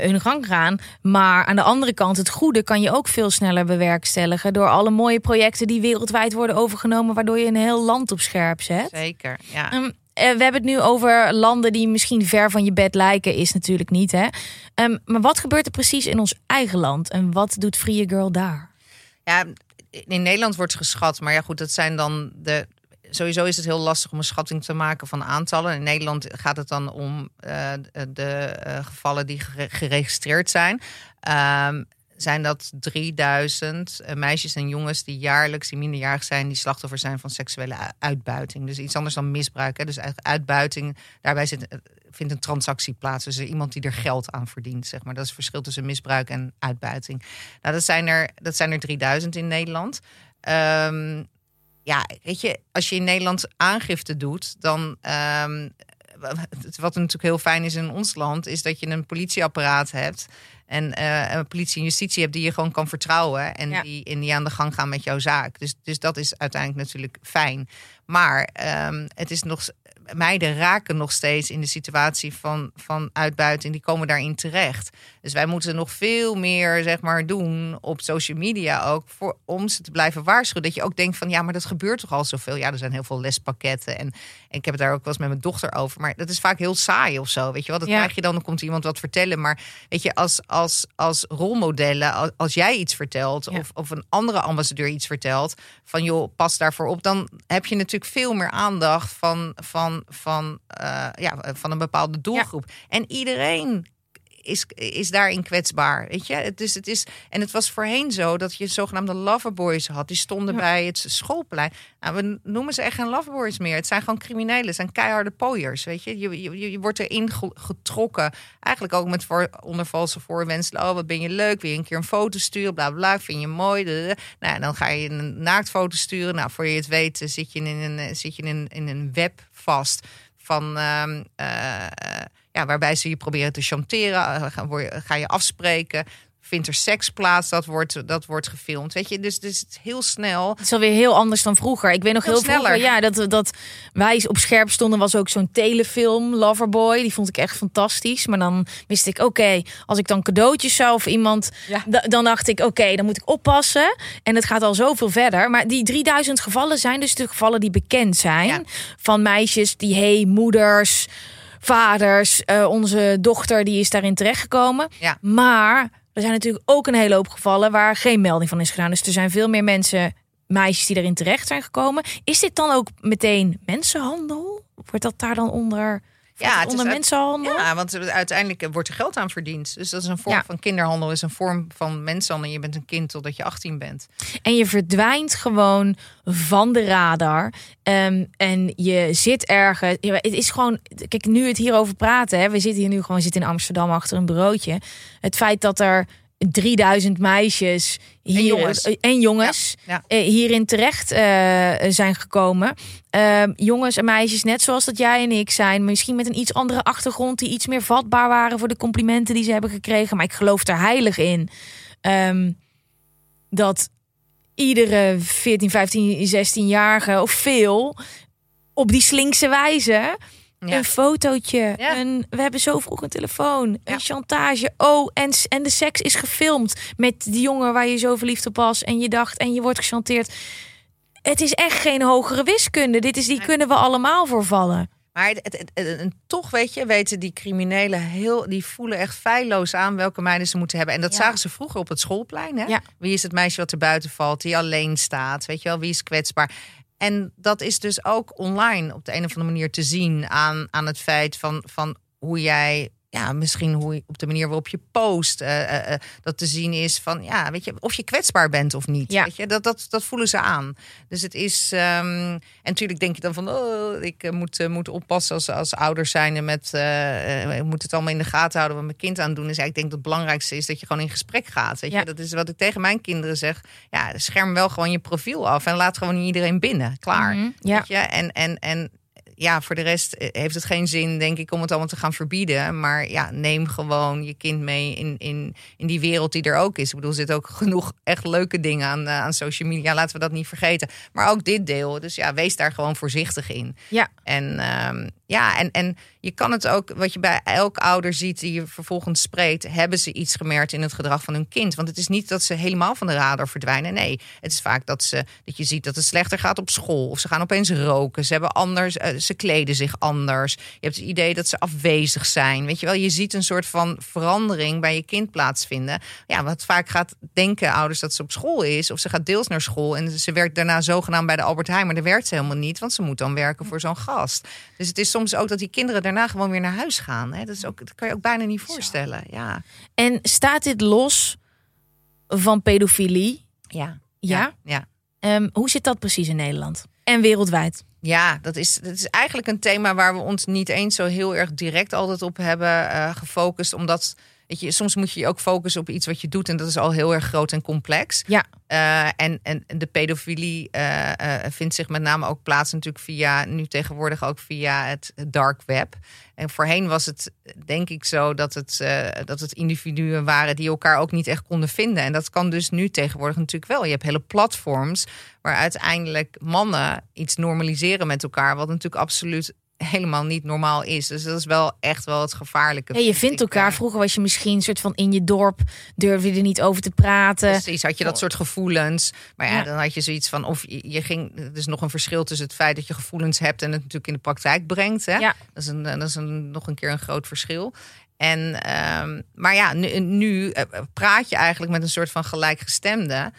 hun gang gaan. Maar aan de andere kant, het goede kan je ook veel sneller bewerkstelligen door alle mooie projecten die wereldwijd worden overgenomen, waardoor je een heel land op scherp zet. Zeker, ja. Um, we hebben het nu over landen die misschien ver van je bed lijken, is natuurlijk niet. Hè? Um, maar wat gebeurt er precies in ons eigen land en wat doet Free Girl daar? Ja, in Nederland wordt geschat, maar ja, goed, dat zijn dan de. Sowieso is het heel lastig om een schatting te maken van aantallen. In Nederland gaat het dan om uh, de uh, gevallen die geregistreerd zijn. Um, zijn dat 3000 uh, meisjes en jongens die jaarlijks, die minderjarig zijn, die slachtoffer zijn van seksuele uitbuiting. Dus iets anders dan misbruik. Hè. Dus uitbuiting, daarbij zit, eh, vindt een transactie plaats. Dus iemand die er geld aan verdient, zeg maar. Dat is het verschil tussen misbruik en uitbuiting. Nou, dat zijn er, dat zijn er 3000 in Nederland. Um, ja, weet je, als je in Nederland aangifte doet, dan. Um, wat natuurlijk heel fijn is in ons land, is dat je een politieapparaat hebt en uh, een politie en justitie hebt die je gewoon kan vertrouwen. En die, in die aan de gang gaan met jouw zaak. Dus, dus dat is uiteindelijk natuurlijk fijn. Maar um, het is nog meiden raken nog steeds in de situatie van, van uitbuiting. Die komen daarin terecht. Dus wij moeten nog veel meer zeg maar, doen op social media ook. Voor, om ze te blijven waarschuwen. Dat je ook denkt van ja, maar dat gebeurt toch al zoveel. Ja, er zijn heel veel lespakketten. En, en ik heb het daar ook wel eens met mijn dochter over. Maar dat is vaak heel saai of zo. Weet je wel, dat krijg je dan. Dan komt iemand wat vertellen. Maar weet je, als, als, als rolmodellen, als, als jij iets vertelt. Of, of een andere ambassadeur iets vertelt. Van joh, pas daarvoor op. Dan heb je natuurlijk veel meer aandacht van, van, van, uh, ja, van een bepaalde doelgroep. En iedereen is, is daarin kwetsbaar. Weet je? Dus het is, en het was voorheen zo dat je zogenaamde loverboys had. Die stonden bij het schoolplein. Nou, we noemen ze echt geen loverboys meer. Het zijn gewoon criminelen. Het zijn keiharde pooiers. Weet je? Je, je, je wordt erin getrokken. Eigenlijk ook met voor, onder valse voorwensen. Oh, wat ben je leuk. Wil je een keer een foto sturen? Bla bla. Vind je mooi? Nou, dan ga je een naaktfoto sturen. Nou, voor je het weet zit je in een, zit je in, in een web vast van. Uh, uh, ja, waarbij ze je proberen te chanteren. Eh, ga je afspreken vindt er seks plaats, dat wordt, dat wordt gefilmd. Weet je, dus, dus heel snel. Het is alweer heel anders dan vroeger. Ik weet nog heel, heel sneller. Vroeger, ja, dat, dat wij op scherp stonden, was ook zo'n telefilm, Loverboy. Die vond ik echt fantastisch. Maar dan wist ik, oké, als ik dan cadeautjes zou of iemand, ja. dan dacht ik, oké, dan moet ik oppassen. En het gaat al zoveel verder. Maar die 3000 gevallen zijn dus de gevallen die bekend zijn. Van meisjes die, hey, moeders vaders. Uh, onze dochter die is daarin terechtgekomen. Ja. Maar er zijn natuurlijk ook een hele hoop gevallen waar geen melding van is gedaan. Dus er zijn veel meer mensen, meisjes die erin terecht zijn gekomen. Is dit dan ook meteen mensenhandel? Wordt dat daar dan onder? Ja, het onder mensenhandel? Ja, want uiteindelijk wordt er geld aan verdiend. Dus dat is een vorm van kinderhandel, is een vorm van mensenhandel. Je bent een kind totdat je 18 bent. En je verdwijnt gewoon van de radar. Ehm, en je zit ergens. het is gewoon. Kijk, nu het hierover praten. Hè, we zitten hier nu gewoon zitten in Amsterdam achter een bureautje. Het feit dat er 3000 meisjes hier, en jongens, en jongens ja, ja. Eh, hierin terecht uh, zijn gekomen. Uh, jongens en meisjes, net zoals dat jij en ik zijn, misschien met een iets andere achtergrond, die iets meer vatbaar waren voor de complimenten die ze hebben gekregen. Maar ik geloof er heilig in um, dat iedere 14, 15, 16-jarige of veel op die slinkse wijze een fotootje. Een, we hebben zo vroeg een telefoon. Een chantage. Oh, en, en de seks is gefilmd met die jongen waar je zo verliefd op was. En je dacht, en je wordt gechanteerd. Het is echt geen hogere wiskunde. Dit is, die kunnen we allemaal voorvallen. Maar het, het, toch, weet je, weten die criminelen heel, die voelen echt feilloos aan welke meiden ze moeten hebben. En dat zagen ze vroeger op het schoolplein. Hè? Wie is het meisje wat er buiten valt, die alleen staat? Weet je wel, wie is kwetsbaar? En dat is dus ook online op de een of andere manier te zien aan, aan het feit van, van hoe jij ja, misschien hoe je, op de manier waarop je post, uh, uh, dat te zien is van, ja, weet je, of je kwetsbaar bent of niet. Ja. Weet je, dat, dat, dat voelen ze aan. Dus het is, um, en natuurlijk denk je dan van, oh, ik moet, moet oppassen als, als ouders zijn en met, ik moet het allemaal in de gaten houden wat mijn kind aan doen is. Ja, ik denk dat het belangrijkste is dat je gewoon in gesprek gaat. Weet je, dat is wat ik tegen mijn kinderen zeg. Ja, scherm wel gewoon je profiel af en laat gewoon iedereen binnen. Klaar. Mm -hmm. ja. Weet je? En, en, en ja, voor de rest eh, heeft het geen zin, denk ik, om het allemaal te gaan verbieden. Maar ja, neem gewoon je kind mee in, in, in die wereld die er ook is. Ik bedoel, er zitten ook [LAUGHS] genoeg echt leuke dingen aan, uh, aan social media. Laten we dat niet vergeten. Maar ook dit deel. Dus ja, wees daar gewoon voorzichtig in. Ja. En um, ja, en, en je kan het ook, wat je bij elk ouder ziet die je vervolgens spreekt, hebben ze iets gemerkt in het gedrag van hun kind. Want het is niet dat ze helemaal van de radar verdwijnen. Nee, het is vaak dat, ze, dat je ziet dat het slechter gaat op school. Of ze gaan opeens roken. Ze hebben anders, uh, ze kleden zich anders. Je hebt het idee dat ze afwezig zijn. Weet je wel, je ziet een soort van verandering bij je kind plaatsvinden. Ja, wat vaak gaat denken ouders dat ze op school is. Of ze gaat deels naar school en ze werkt daarna zogenaamd bij de Albert Heijn. Maar dat werkt ze helemaal niet, want ze moet dan werken voor zo'n gast. Dus het is soms ook dat die kinderen daarna gewoon weer naar huis gaan. Hè? Dat, is ook, dat kan je ook bijna niet voorstellen. Ja. En staat dit los van pedofilie? Ja. Ja? Ja. Um, hoe zit dat precies in Nederland? En wereldwijd? Ja, dat is, dat is eigenlijk een thema waar we ons niet eens zo heel erg direct altijd op hebben uh, gefocust. Omdat Weet je, soms moet je je ook focussen op iets wat je doet. En dat is al heel erg groot en complex. Ja. Uh, en, en de pedofilie uh, uh, vindt zich met name ook plaats natuurlijk via, nu tegenwoordig ook via het dark web. En voorheen was het denk ik zo dat het, dat het individuen waren die elkaar ook niet echt konden vinden. En dat kan dus nu tegenwoordig natuurlijk wel. Je hebt hele platforms waar uiteindelijk mannen iets normaliseren met elkaar. Wat natuurlijk absoluut helemaal niet normaal is. Dus dat is wel echt wel het gevaarlijke. Hey, je vind vindt elkaar. eh. Vroeger was je misschien een soort van in je dorp. Durfde je er niet over te praten. Precies, had je dat soort gevoelens. Maar ja, Ja. dan had je zoiets van, of je, je ging, er is nog een verschil tussen het feit dat je gevoelens hebt en het natuurlijk in de praktijk brengt. Hè? Ja. Dat is, een, dat is een, nog een keer een groot verschil. En, ehm, maar ja, nu, nu eh, praat je eigenlijk met een soort van gelijkgestemde.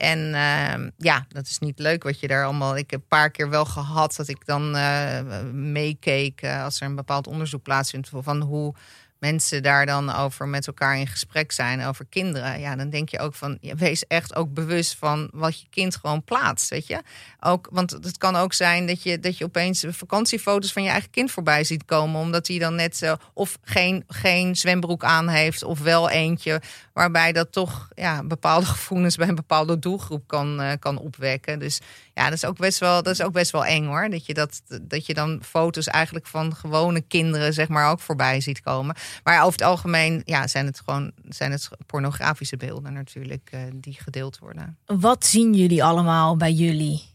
En ehm, ja, dat is niet leuk wat je daar allemaal. Ik heb een paar keer wel gehad dat ik dan eh, meekeek eh, als er een bepaald onderzoek plaatsvindt van hoe mensen daar dan over met elkaar in gesprek zijn over kinderen. Ja, dan denk je ook van, ja, wees echt ook bewust van wat je kind gewoon plaatst, weet je. Ook, want het kan ook zijn dat je, dat je opeens vakantiefoto's van je eigen kind voorbij ziet komen, omdat hij dan net of geen, geen zwembroek aan heeft, of wel eentje, waarbij dat toch ja, bepaalde [LAUGHS] gevoelens bij een bepaalde doelgroep kan, eh, kan opwekken. Dus ja, dat is ook best wel, dat is ook best wel eng hoor. Dat je, dat, dat je dan foto's eigenlijk van gewone kinderen, zeg maar, ook voorbij ziet komen. Maar over het algemeen ja, zijn het gewoon zijn het pornografische beelden natuurlijk eh, die gedeeld worden. Wat zien jullie allemaal bij jullie?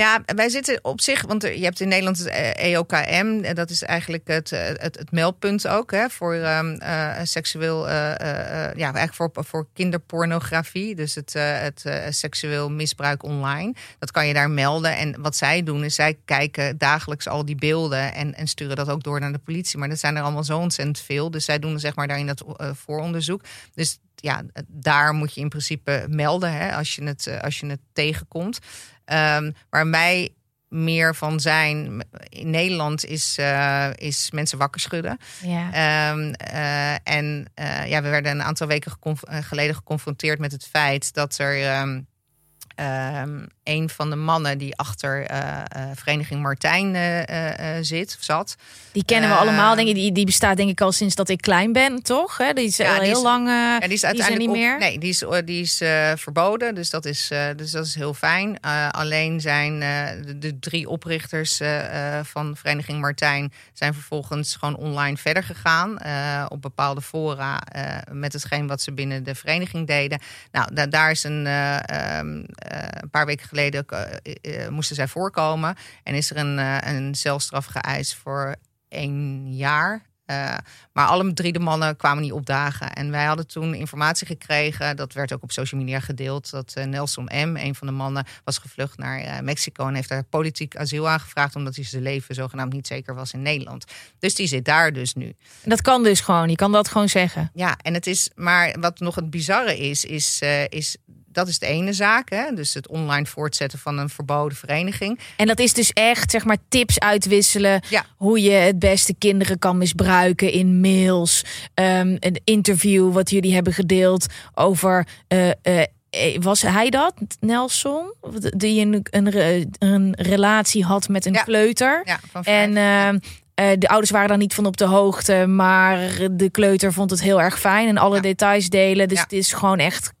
Ja, wij zitten op zich, want je hebt in Nederland het eh, EOKM, eh, dat is eigenlijk het, eh, het, het meldpunt ook hè, voor ehm, eh, seksueel, ja, eigenlijk voor, voor kinderpornografie, dus het, het seksueel misbruik online. Dat kan je daar melden. En wat zij doen, is zij kijken dagelijks al die beelden en, en sturen dat ook door naar de politie. Maar dat zijn er allemaal zo ontzettend veel. Dus zij doen zeg maar daarin dat vooronderzoek. Dus ja, daar moet je in principe melden hè, als, je het, als je het tegenkomt. Ehm, waar wij meer van zijn in Nederland is, eh, is mensen wakker schudden. Ja. Ehm, eh, en eh, ja, we werden een aantal weken geconf- geleden geconfronteerd met het feit dat er ehm, een van de mannen die achter eh, eh, Vereniging Martijn eh, zit, of zat. Die kennen we allemaal. Denk ik, die, die bestaat denk ik al sinds dat ik klein ben, toch? Hè? Die is Ja, al die heel is- lang. Ja, die is uiteindelijk niet op- meer. Nee, die is, die is verboden. Dus dat is, dus dat is heel fijn. Alleen zijn de, de drie oprichters van Vereniging Martijn zijn vervolgens gewoon online verder gegaan. op bepaalde fora met hetgeen wat ze binnen de vereniging deden. Nou, da- daar is een, eh, ehm, eh, een paar weken geleden eh, eh, moesten zij voorkomen. En is er een, eh, een celstraf geëist voor één jaar. Eh, maar alle drie de mannen kwamen niet opdagen. En wij hadden toen informatie gekregen, dat werd ook op social media gedeeld, dat eh, Nelson M., een van de mannen, was gevlucht naar eh, Mexico en heeft daar politiek asiel aangevraagd, omdat hij zijn leven zogenaamd niet zeker was in Nederland. Dus die zit daar dus nu. Dat kan dus gewoon. Je kan dat gewoon zeggen. Ja, en het is, maar wat nog het bizarre is, is, eh, is dat is de ene zaak, hè? dus het online voortzetten van een verboden vereniging. En dat is dus echt, zeg maar, tips uitwisselen. Ja. Hoe je het beste kinderen kan misbruiken in mails. Ehm, een interview wat jullie hebben gedeeld over. eh, eh, eh, was hij dat, Nelson? Die een, een, re- een relatie had met een Ja. kleuter. Ja, van vijf. En ehm, eh, de ouders waren daar niet van op de hoogte. Maar de kleuter vond het heel erg fijn. En alle Ja. details delen. Dus Ja. het is gewoon echt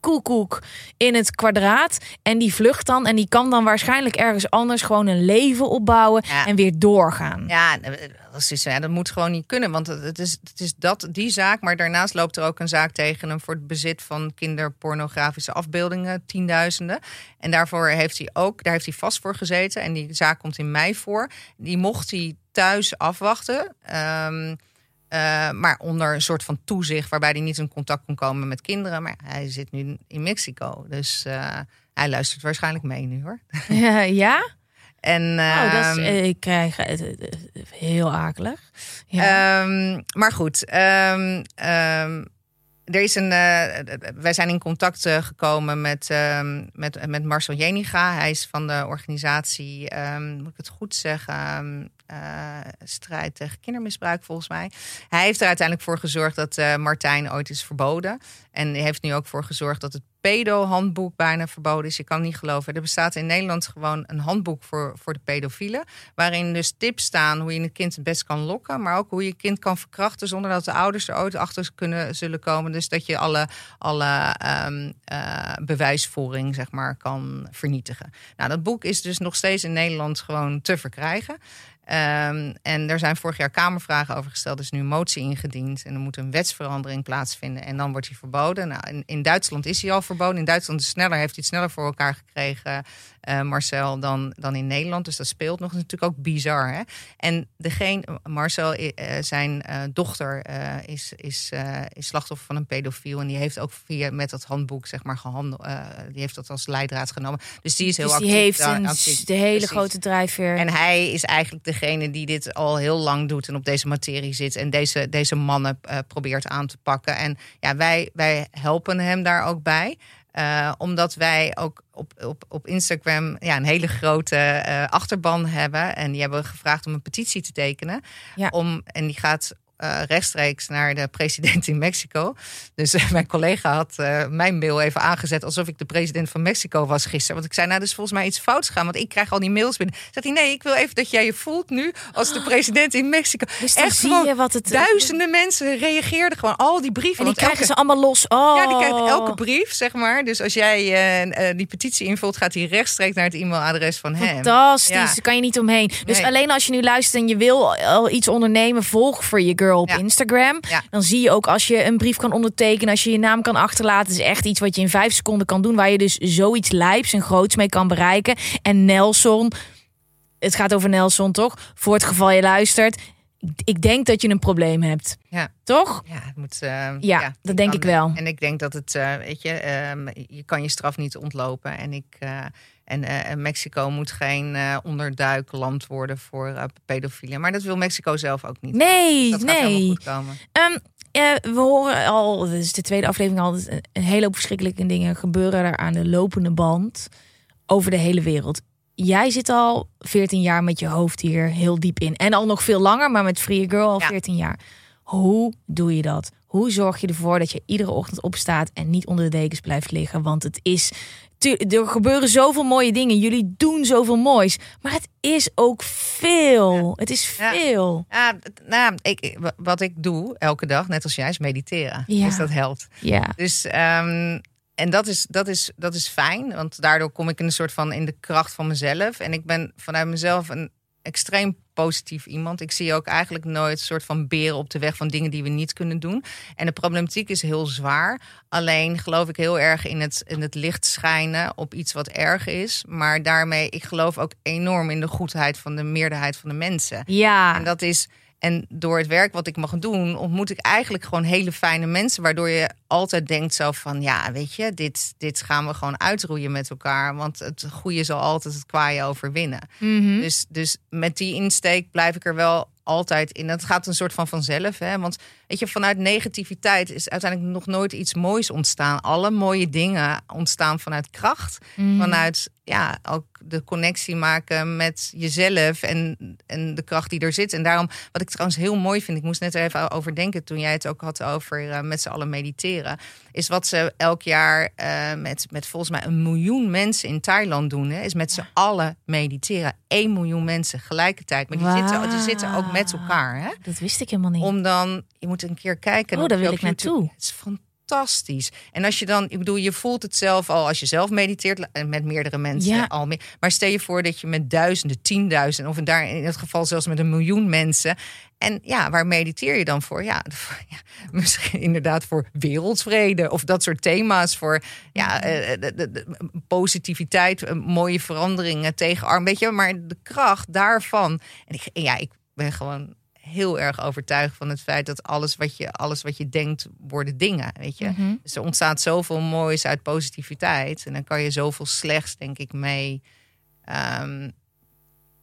koekoek in het kwadraat. En die vlucht dan. En die kan dan waarschijnlijk ergens anders gewoon een leven opbouwen. Ja. En weer doorgaan. Ja, dat, is, ja, dat moet gewoon niet kunnen. Want het het is, het is dat, die zaak. Maar daarnaast loopt er ook een zaak tegen hem voor het bezit van kinderpornografische afbeeldingen. Tienduizenden. En daarvoor heeft hij ook, daar heeft hij vast voor gezeten. En die zaak komt in mei voor. Die mocht hij thuis afwachten. Ehm, eh, maar onder een soort van toezicht waarbij hij niet in contact kon komen met kinderen. Maar hij zit nu in Mexico. Dus eh, hij luistert waarschijnlijk mee nu hoor. [LAUGHS] [LAUGHS] ja? En, Oh, dat is, ehm, eh, ik krijg het heel akelig. Ja. Ehm, maar goed, ehm, er is een, eh, wij zijn in contact gekomen met, met, met Marcel Jeniga. Hij is van de organisatie, moet ik het goed zeggen, eh, strijd tegen kindermisbruik volgens mij. Hij heeft er uiteindelijk voor gezorgd dat eh, Martijn ooit is verboden. En heeft nu ook voor gezorgd dat het pedo-handboek bijna verboden is. Je kan niet geloven. Er bestaat in Nederland gewoon een handboek voor, voor de pedofielen. Waarin dus tips staan hoe je een kind het best kan lokken. Maar ook hoe je kind kan verkrachten zonder dat de ouders er ooit achter kunnen zullen komen. Dus dat je alle, alle ehm, eh, bewijsvoering zeg maar, kan vernietigen. Nou, dat boek is dus nog steeds in Nederland gewoon te verkrijgen. Ehm, en er zijn vorig jaar Kamervragen over gesteld. Er is nu een motie ingediend. En er moet een wetsverandering plaatsvinden. En dan wordt hij verboden. Nou, in, in Duitsland is hij al verboden. In Duitsland is sneller, heeft hij het sneller voor elkaar gekregen. Eh, Marcel, dan, dan in Nederland. Dus dat speelt nog natuurlijk ook bizar. Hè? En degene, Marcel, eh, zijn eh, dochter is, is, is slachtoffer van een pedofiel. En die heeft ook via met dat handboek, zeg maar, gehandeld. die heeft dat als leidraad genomen. Dus die is heel dus die actief. heeft een, actief. de hele Precies. grote drijfveer. En hij is eigenlijk degene die dit al heel lang doet en op deze materie zit en deze, deze mannen probeert aan te pakken. En ja, wij, wij helpen hem daar ook bij. Eh, omdat wij ook op, op, op Instagram ja, een hele grote eh, achterban hebben. En die hebben gevraagd om een petitie te tekenen. Ja. Om, en die gaat eh, rechtstreeks naar de president in Mexico. Dus eh, mijn collega had eh, mijn mail even aangezet alsof ik de president van Mexico was gisteren. Want ik zei, nou, is volgens mij iets fouts gaan. Want ik krijg al die mails binnen. Zegt hij, nee, ik wil even dat jij je voelt nu als de president in Mexico. [GASPS] dus Echt zie gewoon je wat het... Duizenden mensen reageerden gewoon al die brieven. En die krijgen elke- ze allemaal los. Oh. ja, die krijgt elke brief, zeg maar. Dus als jij die petitie invult, gaat die rechtstreeks naar het e-mailadres van hem. Fantastisch, Ja. daar kan je niet omheen. Dus Nee. alleen als je nu luistert en je wil al iets ondernemen, volg voor je girl op Ja. Instagram. Ja. Dan zie je ook als je een brief kan ondertekenen, als je je naam kan achterlaten. is echt iets wat je in vijf seconden kan doen, waar je dus zoiets lijps en groots mee kan bereiken. En Nelson, het gaat over Nelson toch? Voor het geval je luistert. Ik- denk dat je een probleem hebt. Ja. Toch? Ja, het moet, eh, Ja, dat denk kan- ik wel. En ik denk dat het, eh, weet je, ehm, je kan je straf niet ontlopen. En, ik, eh, en eh, en Mexico moet geen eh, onderduikland worden voor eh, pedofielen. Maar dat wil Mexico zelf ook niet. Nee, dat gaat helemaal nee. goed komen. Ehm, eh, we horen al, dit is de tweede aflevering al, een- een hele hoop verschrikkelijke dingen gebeuren er aan de lopende band over de hele wereld. Jij zit al 14 jaar met je hoofd hier heel diep in. En al nog veel langer, maar met Free Girl al Ja. 14 jaar. Hoe doe je dat? Hoe zorg je ervoor dat je iedere ochtend opstaat en niet onder de dekens blijft liggen? Want het is. Er gebeuren zoveel mooie dingen. Jullie doen zoveel moois. Maar het is ook veel. Het is veel. Ja, nou, ik, wat ik doe elke dag, net als jij, is mediteren. Ja. Dus dat helpt. Ja. Dus, ehm, en dat is, dat, is, dat is fijn, want daardoor kom ik in een soort van in de kracht van mezelf. En ik ben vanuit mezelf een extreem positief iemand. Ik zie ook eigenlijk nooit een soort van beren op de weg van dingen die we niet kunnen doen. En de problematiek is heel zwaar. Alleen geloof ik heel erg in het, in het licht schijnen op iets wat erg is. Maar daarmee, ik geloof ook enorm in de goedheid van de meerderheid van de mensen. Ja. En dat is. En door het werk wat ik mag doen, ontmoet ik eigenlijk gewoon hele fijne mensen. Waardoor je altijd denkt zo van, ja, weet je, dit, dit gaan we gewoon uitroeien met elkaar. Want het goede zal altijd het kwaaie overwinnen. Mhm. Dus, dus met die insteek blijf ik er wel altijd in. Dat gaat een soort van vanzelf. Hè? Want weet je, vanuit negativiteit is uiteindelijk nog nooit iets moois ontstaan. Alle mooie dingen ontstaan vanuit kracht. Mhm. Vanuit ja, ook de connectie maken met jezelf en, en de kracht die er zit. En daarom, wat ik trouwens heel mooi vind, ik moest net even over denken toen jij het ook had over eh, met z'n allen mediteren. Is wat ze elk jaar eh, met, met volgens mij een miljoen mensen in Thailand doen. Hè, is met z'n allen mediteren. 1 miljoen mensen gelijkertijd. Maar die, zitten, die zitten ook met elkaar. Hè? Dat wist ik helemaal niet. Om dan, je moet een keer kijken. Oh, daar wil ik naartoe. Het is fantastisch. En als je dan, ik bedoel, je voelt het zelf al als je zelf mediteert met meerdere mensen Ja. al meer. Maar stel je voor dat je met duizenden, tienduizenden, of in, daar, in het geval zelfs met een miljoen mensen. En ja, waar mediteer je dan voor? Ja, [LAUGHS] ja misschien inderdaad voor wereldvrede of dat soort thema's. Voor ja, eh, de, de- de- positiviteit, eh, mooie veranderingen tegenarm. Weet je, maar de kracht daarvan. En ik, ja, ik ben gewoon heel erg overtuigd van het feit dat alles wat je, alles wat je denkt, worden dingen. Weet je? Mhm. Dus er ontstaat zoveel moois uit positiviteit. En dan kan je zoveel slechts, denk ik, mee ehm,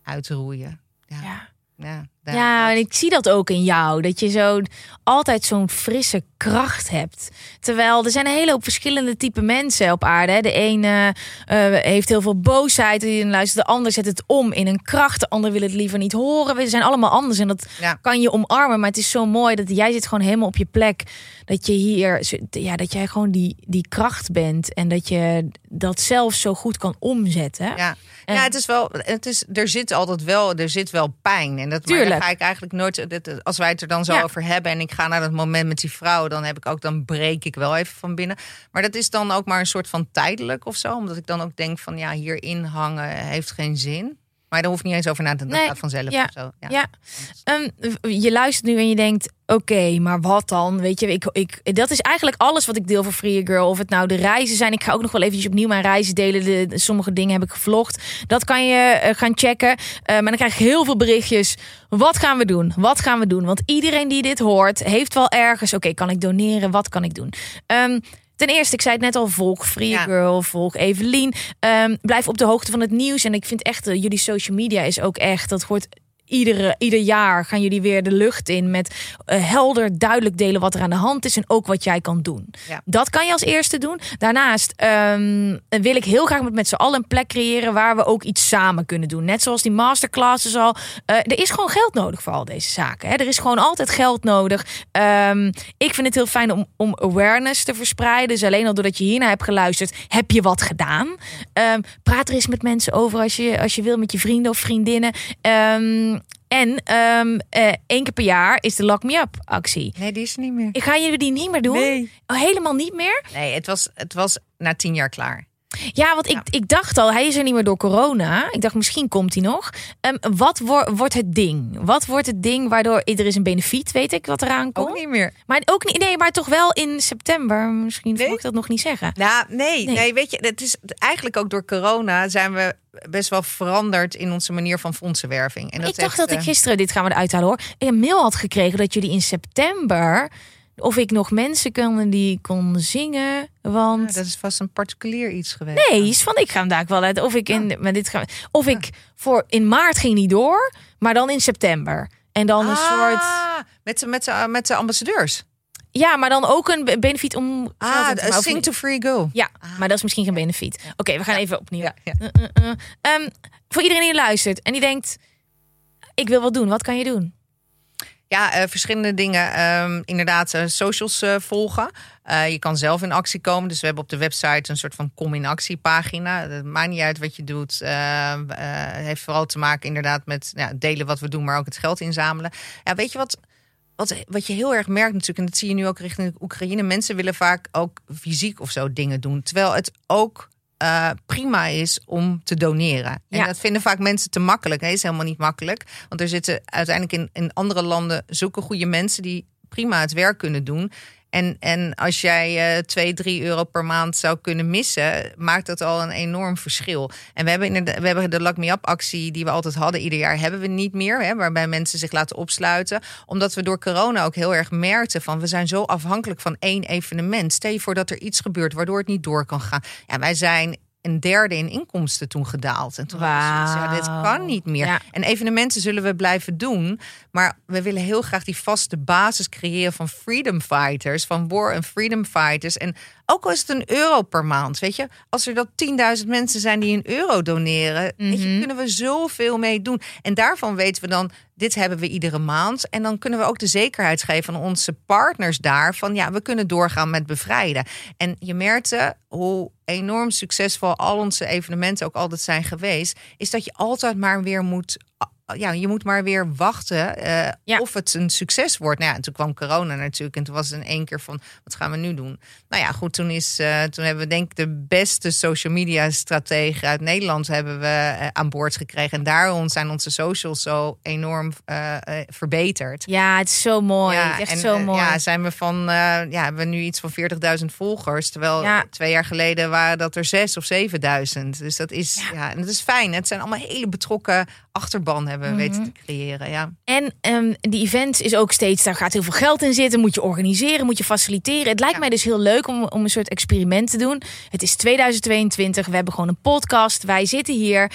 uitroeien. Ja, Ja. ja, daar- Ja, en ik zie dat ook in jou. Dat je zo altijd zo'n frisse kracht hebt. Terwijl er zijn een hele hoop verschillende type mensen op aarde. hè. De ene eh, heeft heel veel boosheid. Die luistert. De ander zet het om in een kracht. De ander wil het liever niet horen. We zijn allemaal anders. En dat Ja. kan je omarmen. Maar het is zo mooi dat jij zit gewoon helemaal op je plek. Dat je hier, ja, dat jij gewoon die, die kracht bent. En dat je dat zelf zo goed kan omzetten. Ja. En- ja, het is wel, het is, er zit altijd wel, er zit wel pijn. En dat Tuurlijk. Daar ga ik eigenlijk nooit, dit- als wij het er dan zo Ja. over hebben en ik ga naar dat moment met die vrouw, dan heb ik ook, dan breek ik wel even van binnen. Maar dat is dan ook maar een soort van tijdelijk of zo, omdat ik dan ook denk van ja, hierin hangen heeft geen zin. Maar daar hoeft niet eens over na te denken. Dat gaat vanzelf ja, of zo. Ja. Ja. Ehm, je luistert nu en je denkt, oké, maar wat dan? Weet je, ik, ik, dat is eigenlijk alles wat ik deel voor Free Girl. Of het nou de reizen zijn. Ik ga ook nog wel eventjes opnieuw mijn reizen delen. De, sommige dingen heb ik gevlogd. Dat kan je eh, gaan checken. Uh, maar dan krijg ik heel veel berichtjes. Wat gaan we doen? Wat gaan we doen? Want iedereen die dit hoort, heeft wel ergens... Oké, kan ik doneren? Wat kan ik doen? Um, Ten eerste, ik zei het net al, volg Free Girl, volg Evelien. Um, blijf op de hoogte van het nieuws. En ik vind echt, uh, jullie social media is ook echt, dat hoort iedere, ieder jaar gaan jullie weer de lucht in met uh, helder, duidelijk delen wat er aan de hand is en ook wat jij kan doen. Ja. Dat kan je als eerste doen. Daarnaast um, wil ik heel graag met, met z'n allen een plek creëren waar we ook iets samen kunnen doen. Net zoals die masterclasses al. Uh, er is gewoon geld nodig voor al deze zaken. Hè. Er is gewoon altijd geld nodig. Um, ik vind het heel fijn om, om awareness te verspreiden. Dus alleen al doordat je hiernaar hebt geluisterd, heb je wat gedaan. Um, praat er eens met mensen over als je, als je wil met je vrienden of vriendinnen. En um, uh, één keer per jaar is de Lock Me Up actie. Nee, die is er niet meer. Ik ga jullie die niet meer doen? Nee. Oh, helemaal niet meer? Nee, het was, het was na tien jaar klaar. Ja, want ik, ik dacht al, hij is er niet meer door corona. Ik dacht, misschien komt hij nog. Um, wat wo wordt het ding? Wat wordt het ding waardoor er is een benefiet, weet ik, wat eraan komt? Ook niet meer. Maar ook niet, nee, maar toch wel in september. Misschien nee? mag ik dat nog niet zeggen. Nou, nee, nee, nee, weet je, het is eigenlijk ook door corona zijn we best wel veranderd in onze manier van fondsenwerving. En dat ik dacht dat ik gisteren, dit gaan we eruit halen hoor, een mail had gekregen dat jullie in september of ik nog mensen kon die kon zingen. Want ja, dat is vast een particulier iets geweest. Nee, is van ik ga hem daar wel uit. Of ik in, ja. maar dit gaan, of ik voor in maart ging niet door, maar dan in september. En dan een ah, soort met de, met de, met de ambassadeurs. Ja, maar dan ook een benefiet om. Ah, te maar, sing to free go. Ja, ah. maar dat is misschien geen benefiet. Oké, okay, we gaan even opnieuw. Uh, uh, uh. Um, voor iedereen die luistert en die denkt: ik wil wat doen. Wat kan je doen? Ja, uh, verschillende dingen. Um, inderdaad, uh, socials uh, volgen. je kan zelf in actie komen. Dus we hebben op de website een soort van kom in actie pagina. Het maakt niet uit wat je doet. Het heeft vooral te maken inderdaad met ja, delen wat we doen, maar ook het geld inzamelen. Ja, weet je wat? Wat, wat je heel erg merkt natuurlijk, en dat zie je nu ook richting Oekraïne. Mensen willen vaak ook fysiek of zo dingen doen. Terwijl het ook uh, prima is om te doneren. En dat vinden vaak mensen te makkelijk. Nee, is helemaal niet makkelijk. Want er zitten uiteindelijk in, in andere landen zulke goede mensen die prima het werk kunnen doen. En, en als jij uh, 2, 3 euro per maand zou kunnen missen, maakt dat al een enorm verschil. En we hebben, inderdaad, we hebben de Lock Me Up actie die we altijd hadden, ieder jaar hebben we niet meer. Hè, waarbij mensen zich laten opsluiten. Omdat we door corona ook heel erg merkten van we zijn zo afhankelijk van één evenement. Stel je voor dat er iets gebeurt waardoor het niet door kan gaan. Ja, wij zijn een derde in inkomsten toen gedaald. En toen wow. ja, dit kan niet meer. Ja. En evenementen zullen we blijven doen. Maar we willen heel graag die vaste basis creëren van freedom fighters. Van war en freedom fighters. En ook al is het een euro per maand. Weet je, als er dat 10.000 mensen zijn die een euro doneren. Mm -hmm. weet je, kunnen we zoveel mee doen. En daarvan weten we dan, dit hebben we iedere maand. En dan kunnen we ook de zekerheid geven aan onze partners daar. Van ja, we kunnen doorgaan met bevrijden. En je merkte hoe enorm succesvol al onze evenementen ook altijd zijn geweest. Is dat je altijd maar weer moet ja, je moet maar weer wachten uh, ja. of het een succes wordt. Nou ja, en toen kwam corona natuurlijk en toen was het in één keer van wat gaan we nu doen? Nou ja, goed, toen is uh, toen hebben we denk ik de beste social media strategen uit Nederland hebben we uh, aan boord gekregen en daarom zijn onze socials zo enorm verbeterd. Ja, het is zo mooi, ja, echt en, zo mooi. Ja, zijn we van ja, hebben we nu iets van 40.000 volgers, terwijl ja. twee jaar geleden waren dat er zes of 7.000. Dus dat is ja, en dat is fijn. Het zijn allemaal hele betrokken achterban hebben we weten te creëren. Ja. En um, die event is ook steeds, daar gaat heel veel geld in zitten. Moet je organiseren, moet je faciliteren. Het lijkt ja. mij dus heel leuk om, om een soort experiment te doen. Het is 2022, we hebben gewoon een podcast. Wij zitten hier.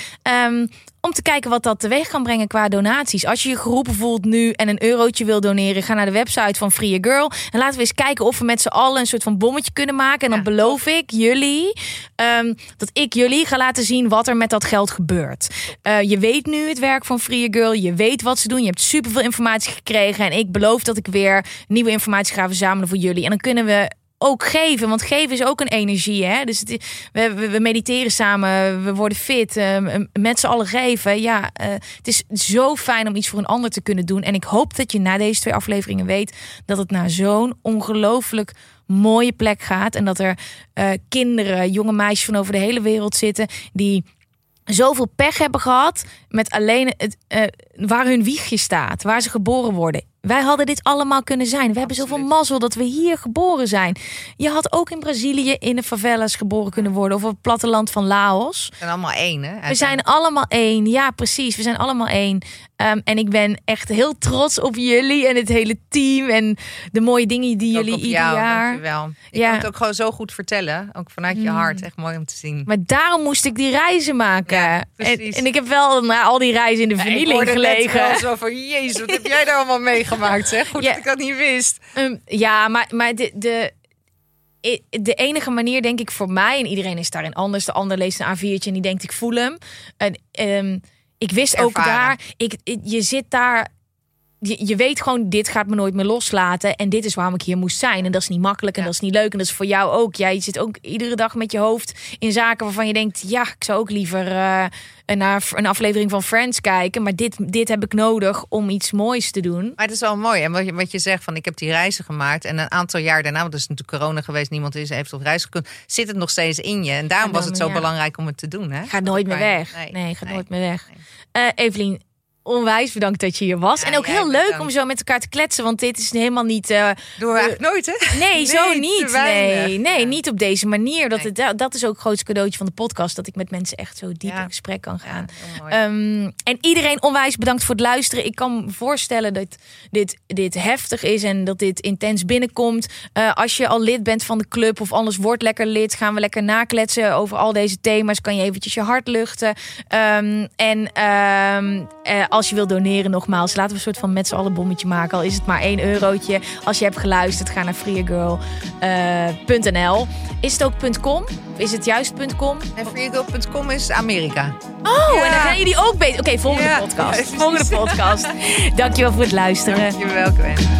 Um, om te kijken wat dat teweeg kan brengen qua donaties. Als je je geroepen voelt nu en een eurotje wil doneren, ga naar de website van Free a Girl. En laten we eens kijken of we met z'n allen een soort van bommetje kunnen maken. En dan ja, beloof ik jullie um, dat ik jullie ga laten zien wat er met dat geld gebeurt. Uh, je weet nu het werk van Free a Girl. Je weet wat ze doen. Je hebt superveel informatie gekregen. En ik beloof dat ik weer nieuwe informatie ga verzamelen voor jullie. En dan kunnen we ook geven. Want geven is ook een energie. Hè? Dus het, we, we, mediteren samen, we worden fit, uh, met z'n allen geven. Ja, uh, het is zo fijn om iets voor een ander te kunnen doen. En ik hoop dat je na deze twee afleveringen weet dat het naar zo'n ongelooflijk mooie plek gaat. En dat er uh, kinderen, jonge meisjes van over de hele wereld zitten die zoveel pech hebben gehad met alleen het, uh, waar hun wiegje staat, waar ze geboren worden. Wij hadden dit allemaal kunnen zijn. We hebben zoveel mazzel dat we hier geboren zijn. Je had ook in Brazilië in de favelas geboren kunnen worden. Of op het platteland van Laos. We zijn allemaal één, hè? We zijn allemaal één. Ja, precies. We zijn allemaal één. Um, en ik ben echt heel trots op jullie en het hele team. En de mooie dingen die jullie ieder jou, jaar... Dankjewel. Je ja. kan het ook gewoon zo goed vertellen. Ook vanuit je mm. hart. Echt mooi om te zien. Maar daarom moest ik die reizen maken. Ja, en, en, ik heb wel na al die reizen in de familie ja, gelegen. Ik zo van, jezus, wat heb jij daar allemaal mee? Gemaakt, zeg. Goed dat ik dat niet wist. Ehm, ja, maar, maar de, de, de enige manier, denk ik, voor mij... en iedereen is daarin anders. De ander leest een A4'tje en die denkt, ik voel hem. En, um, ik wist ook daar... Ik, je zit daar je, je, weet gewoon, dit gaat me nooit meer loslaten. En dit is waarom ik hier moest zijn. En dat is niet makkelijk en dat is niet leuk. En dat is voor jou ook. Jij zit ook iedere dag met je hoofd in zaken waarvan je denkt... ja, ik zou ook liever uh, naar een aflevering van Friends kijken. Maar dit, dit heb ik nodig om iets moois te doen. Maar het is wel mooi. En wat je, wat je zegt, van ik heb die reizen gemaakt. En een aantal jaar daarna, want er is natuurlijk corona geweest... niemand is, heeft op reis gekund, zit het nog steeds in je. En daarom was het zo belangrijk om het te doen. Hè? Gaat nooit meer weg. Nee, gaat nooit meer weg. Uh, Evelien, onwijs bedankt dat je hier was. en ook heel leuk om zo met elkaar te kletsen. Want dit is helemaal niet... Uh, Doen we eigenlijk nooit, hè? Nee, zo niet. Nee, nee niet op deze manier. Dat, het, dat is ook het grootste cadeautje van de podcast. Dat ik met mensen echt zo diep in gesprek kan gaan. Um, en iedereen onwijs bedankt voor het luisteren. Ik kan me voorstellen dat dit, dit heftig is. En dat dit intens binnenkomt. Uh, als je al lid bent van de club. Of anders wordt lekker lid. Gaan we lekker nakletsen over al deze thema's. Kan je eventjes je hart luchten. Um, en um, uh, als je wilt doneren, nogmaals, laten we een soort van met z'n allen bommetje maken. Al is het maar 1 eurotje. Als je hebt geluisterd, ga naar freegirl.nl. is het ook .com? Is het juist .com? En freegirl.com is Amerika. Oh, en dan gaan jullie ook beter. Oké, volgende podcast. volgende podcast. [LAUGHS] Dankjewel voor het luisteren. Dankjewel, Gwen.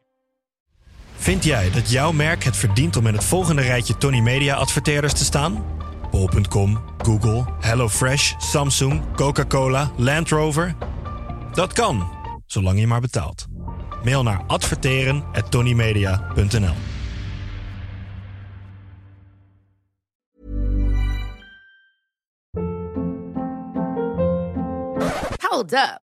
Vind jij dat jouw merk het verdient om in het volgende rijtje Tony Media adverteerders te staan? Bol.com, Google, HelloFresh, Samsung, Coca-Cola, Land Rover? Dat kan, zolang je maar betaalt. Mail naar adverteren@tonymedia.nl. Hold up.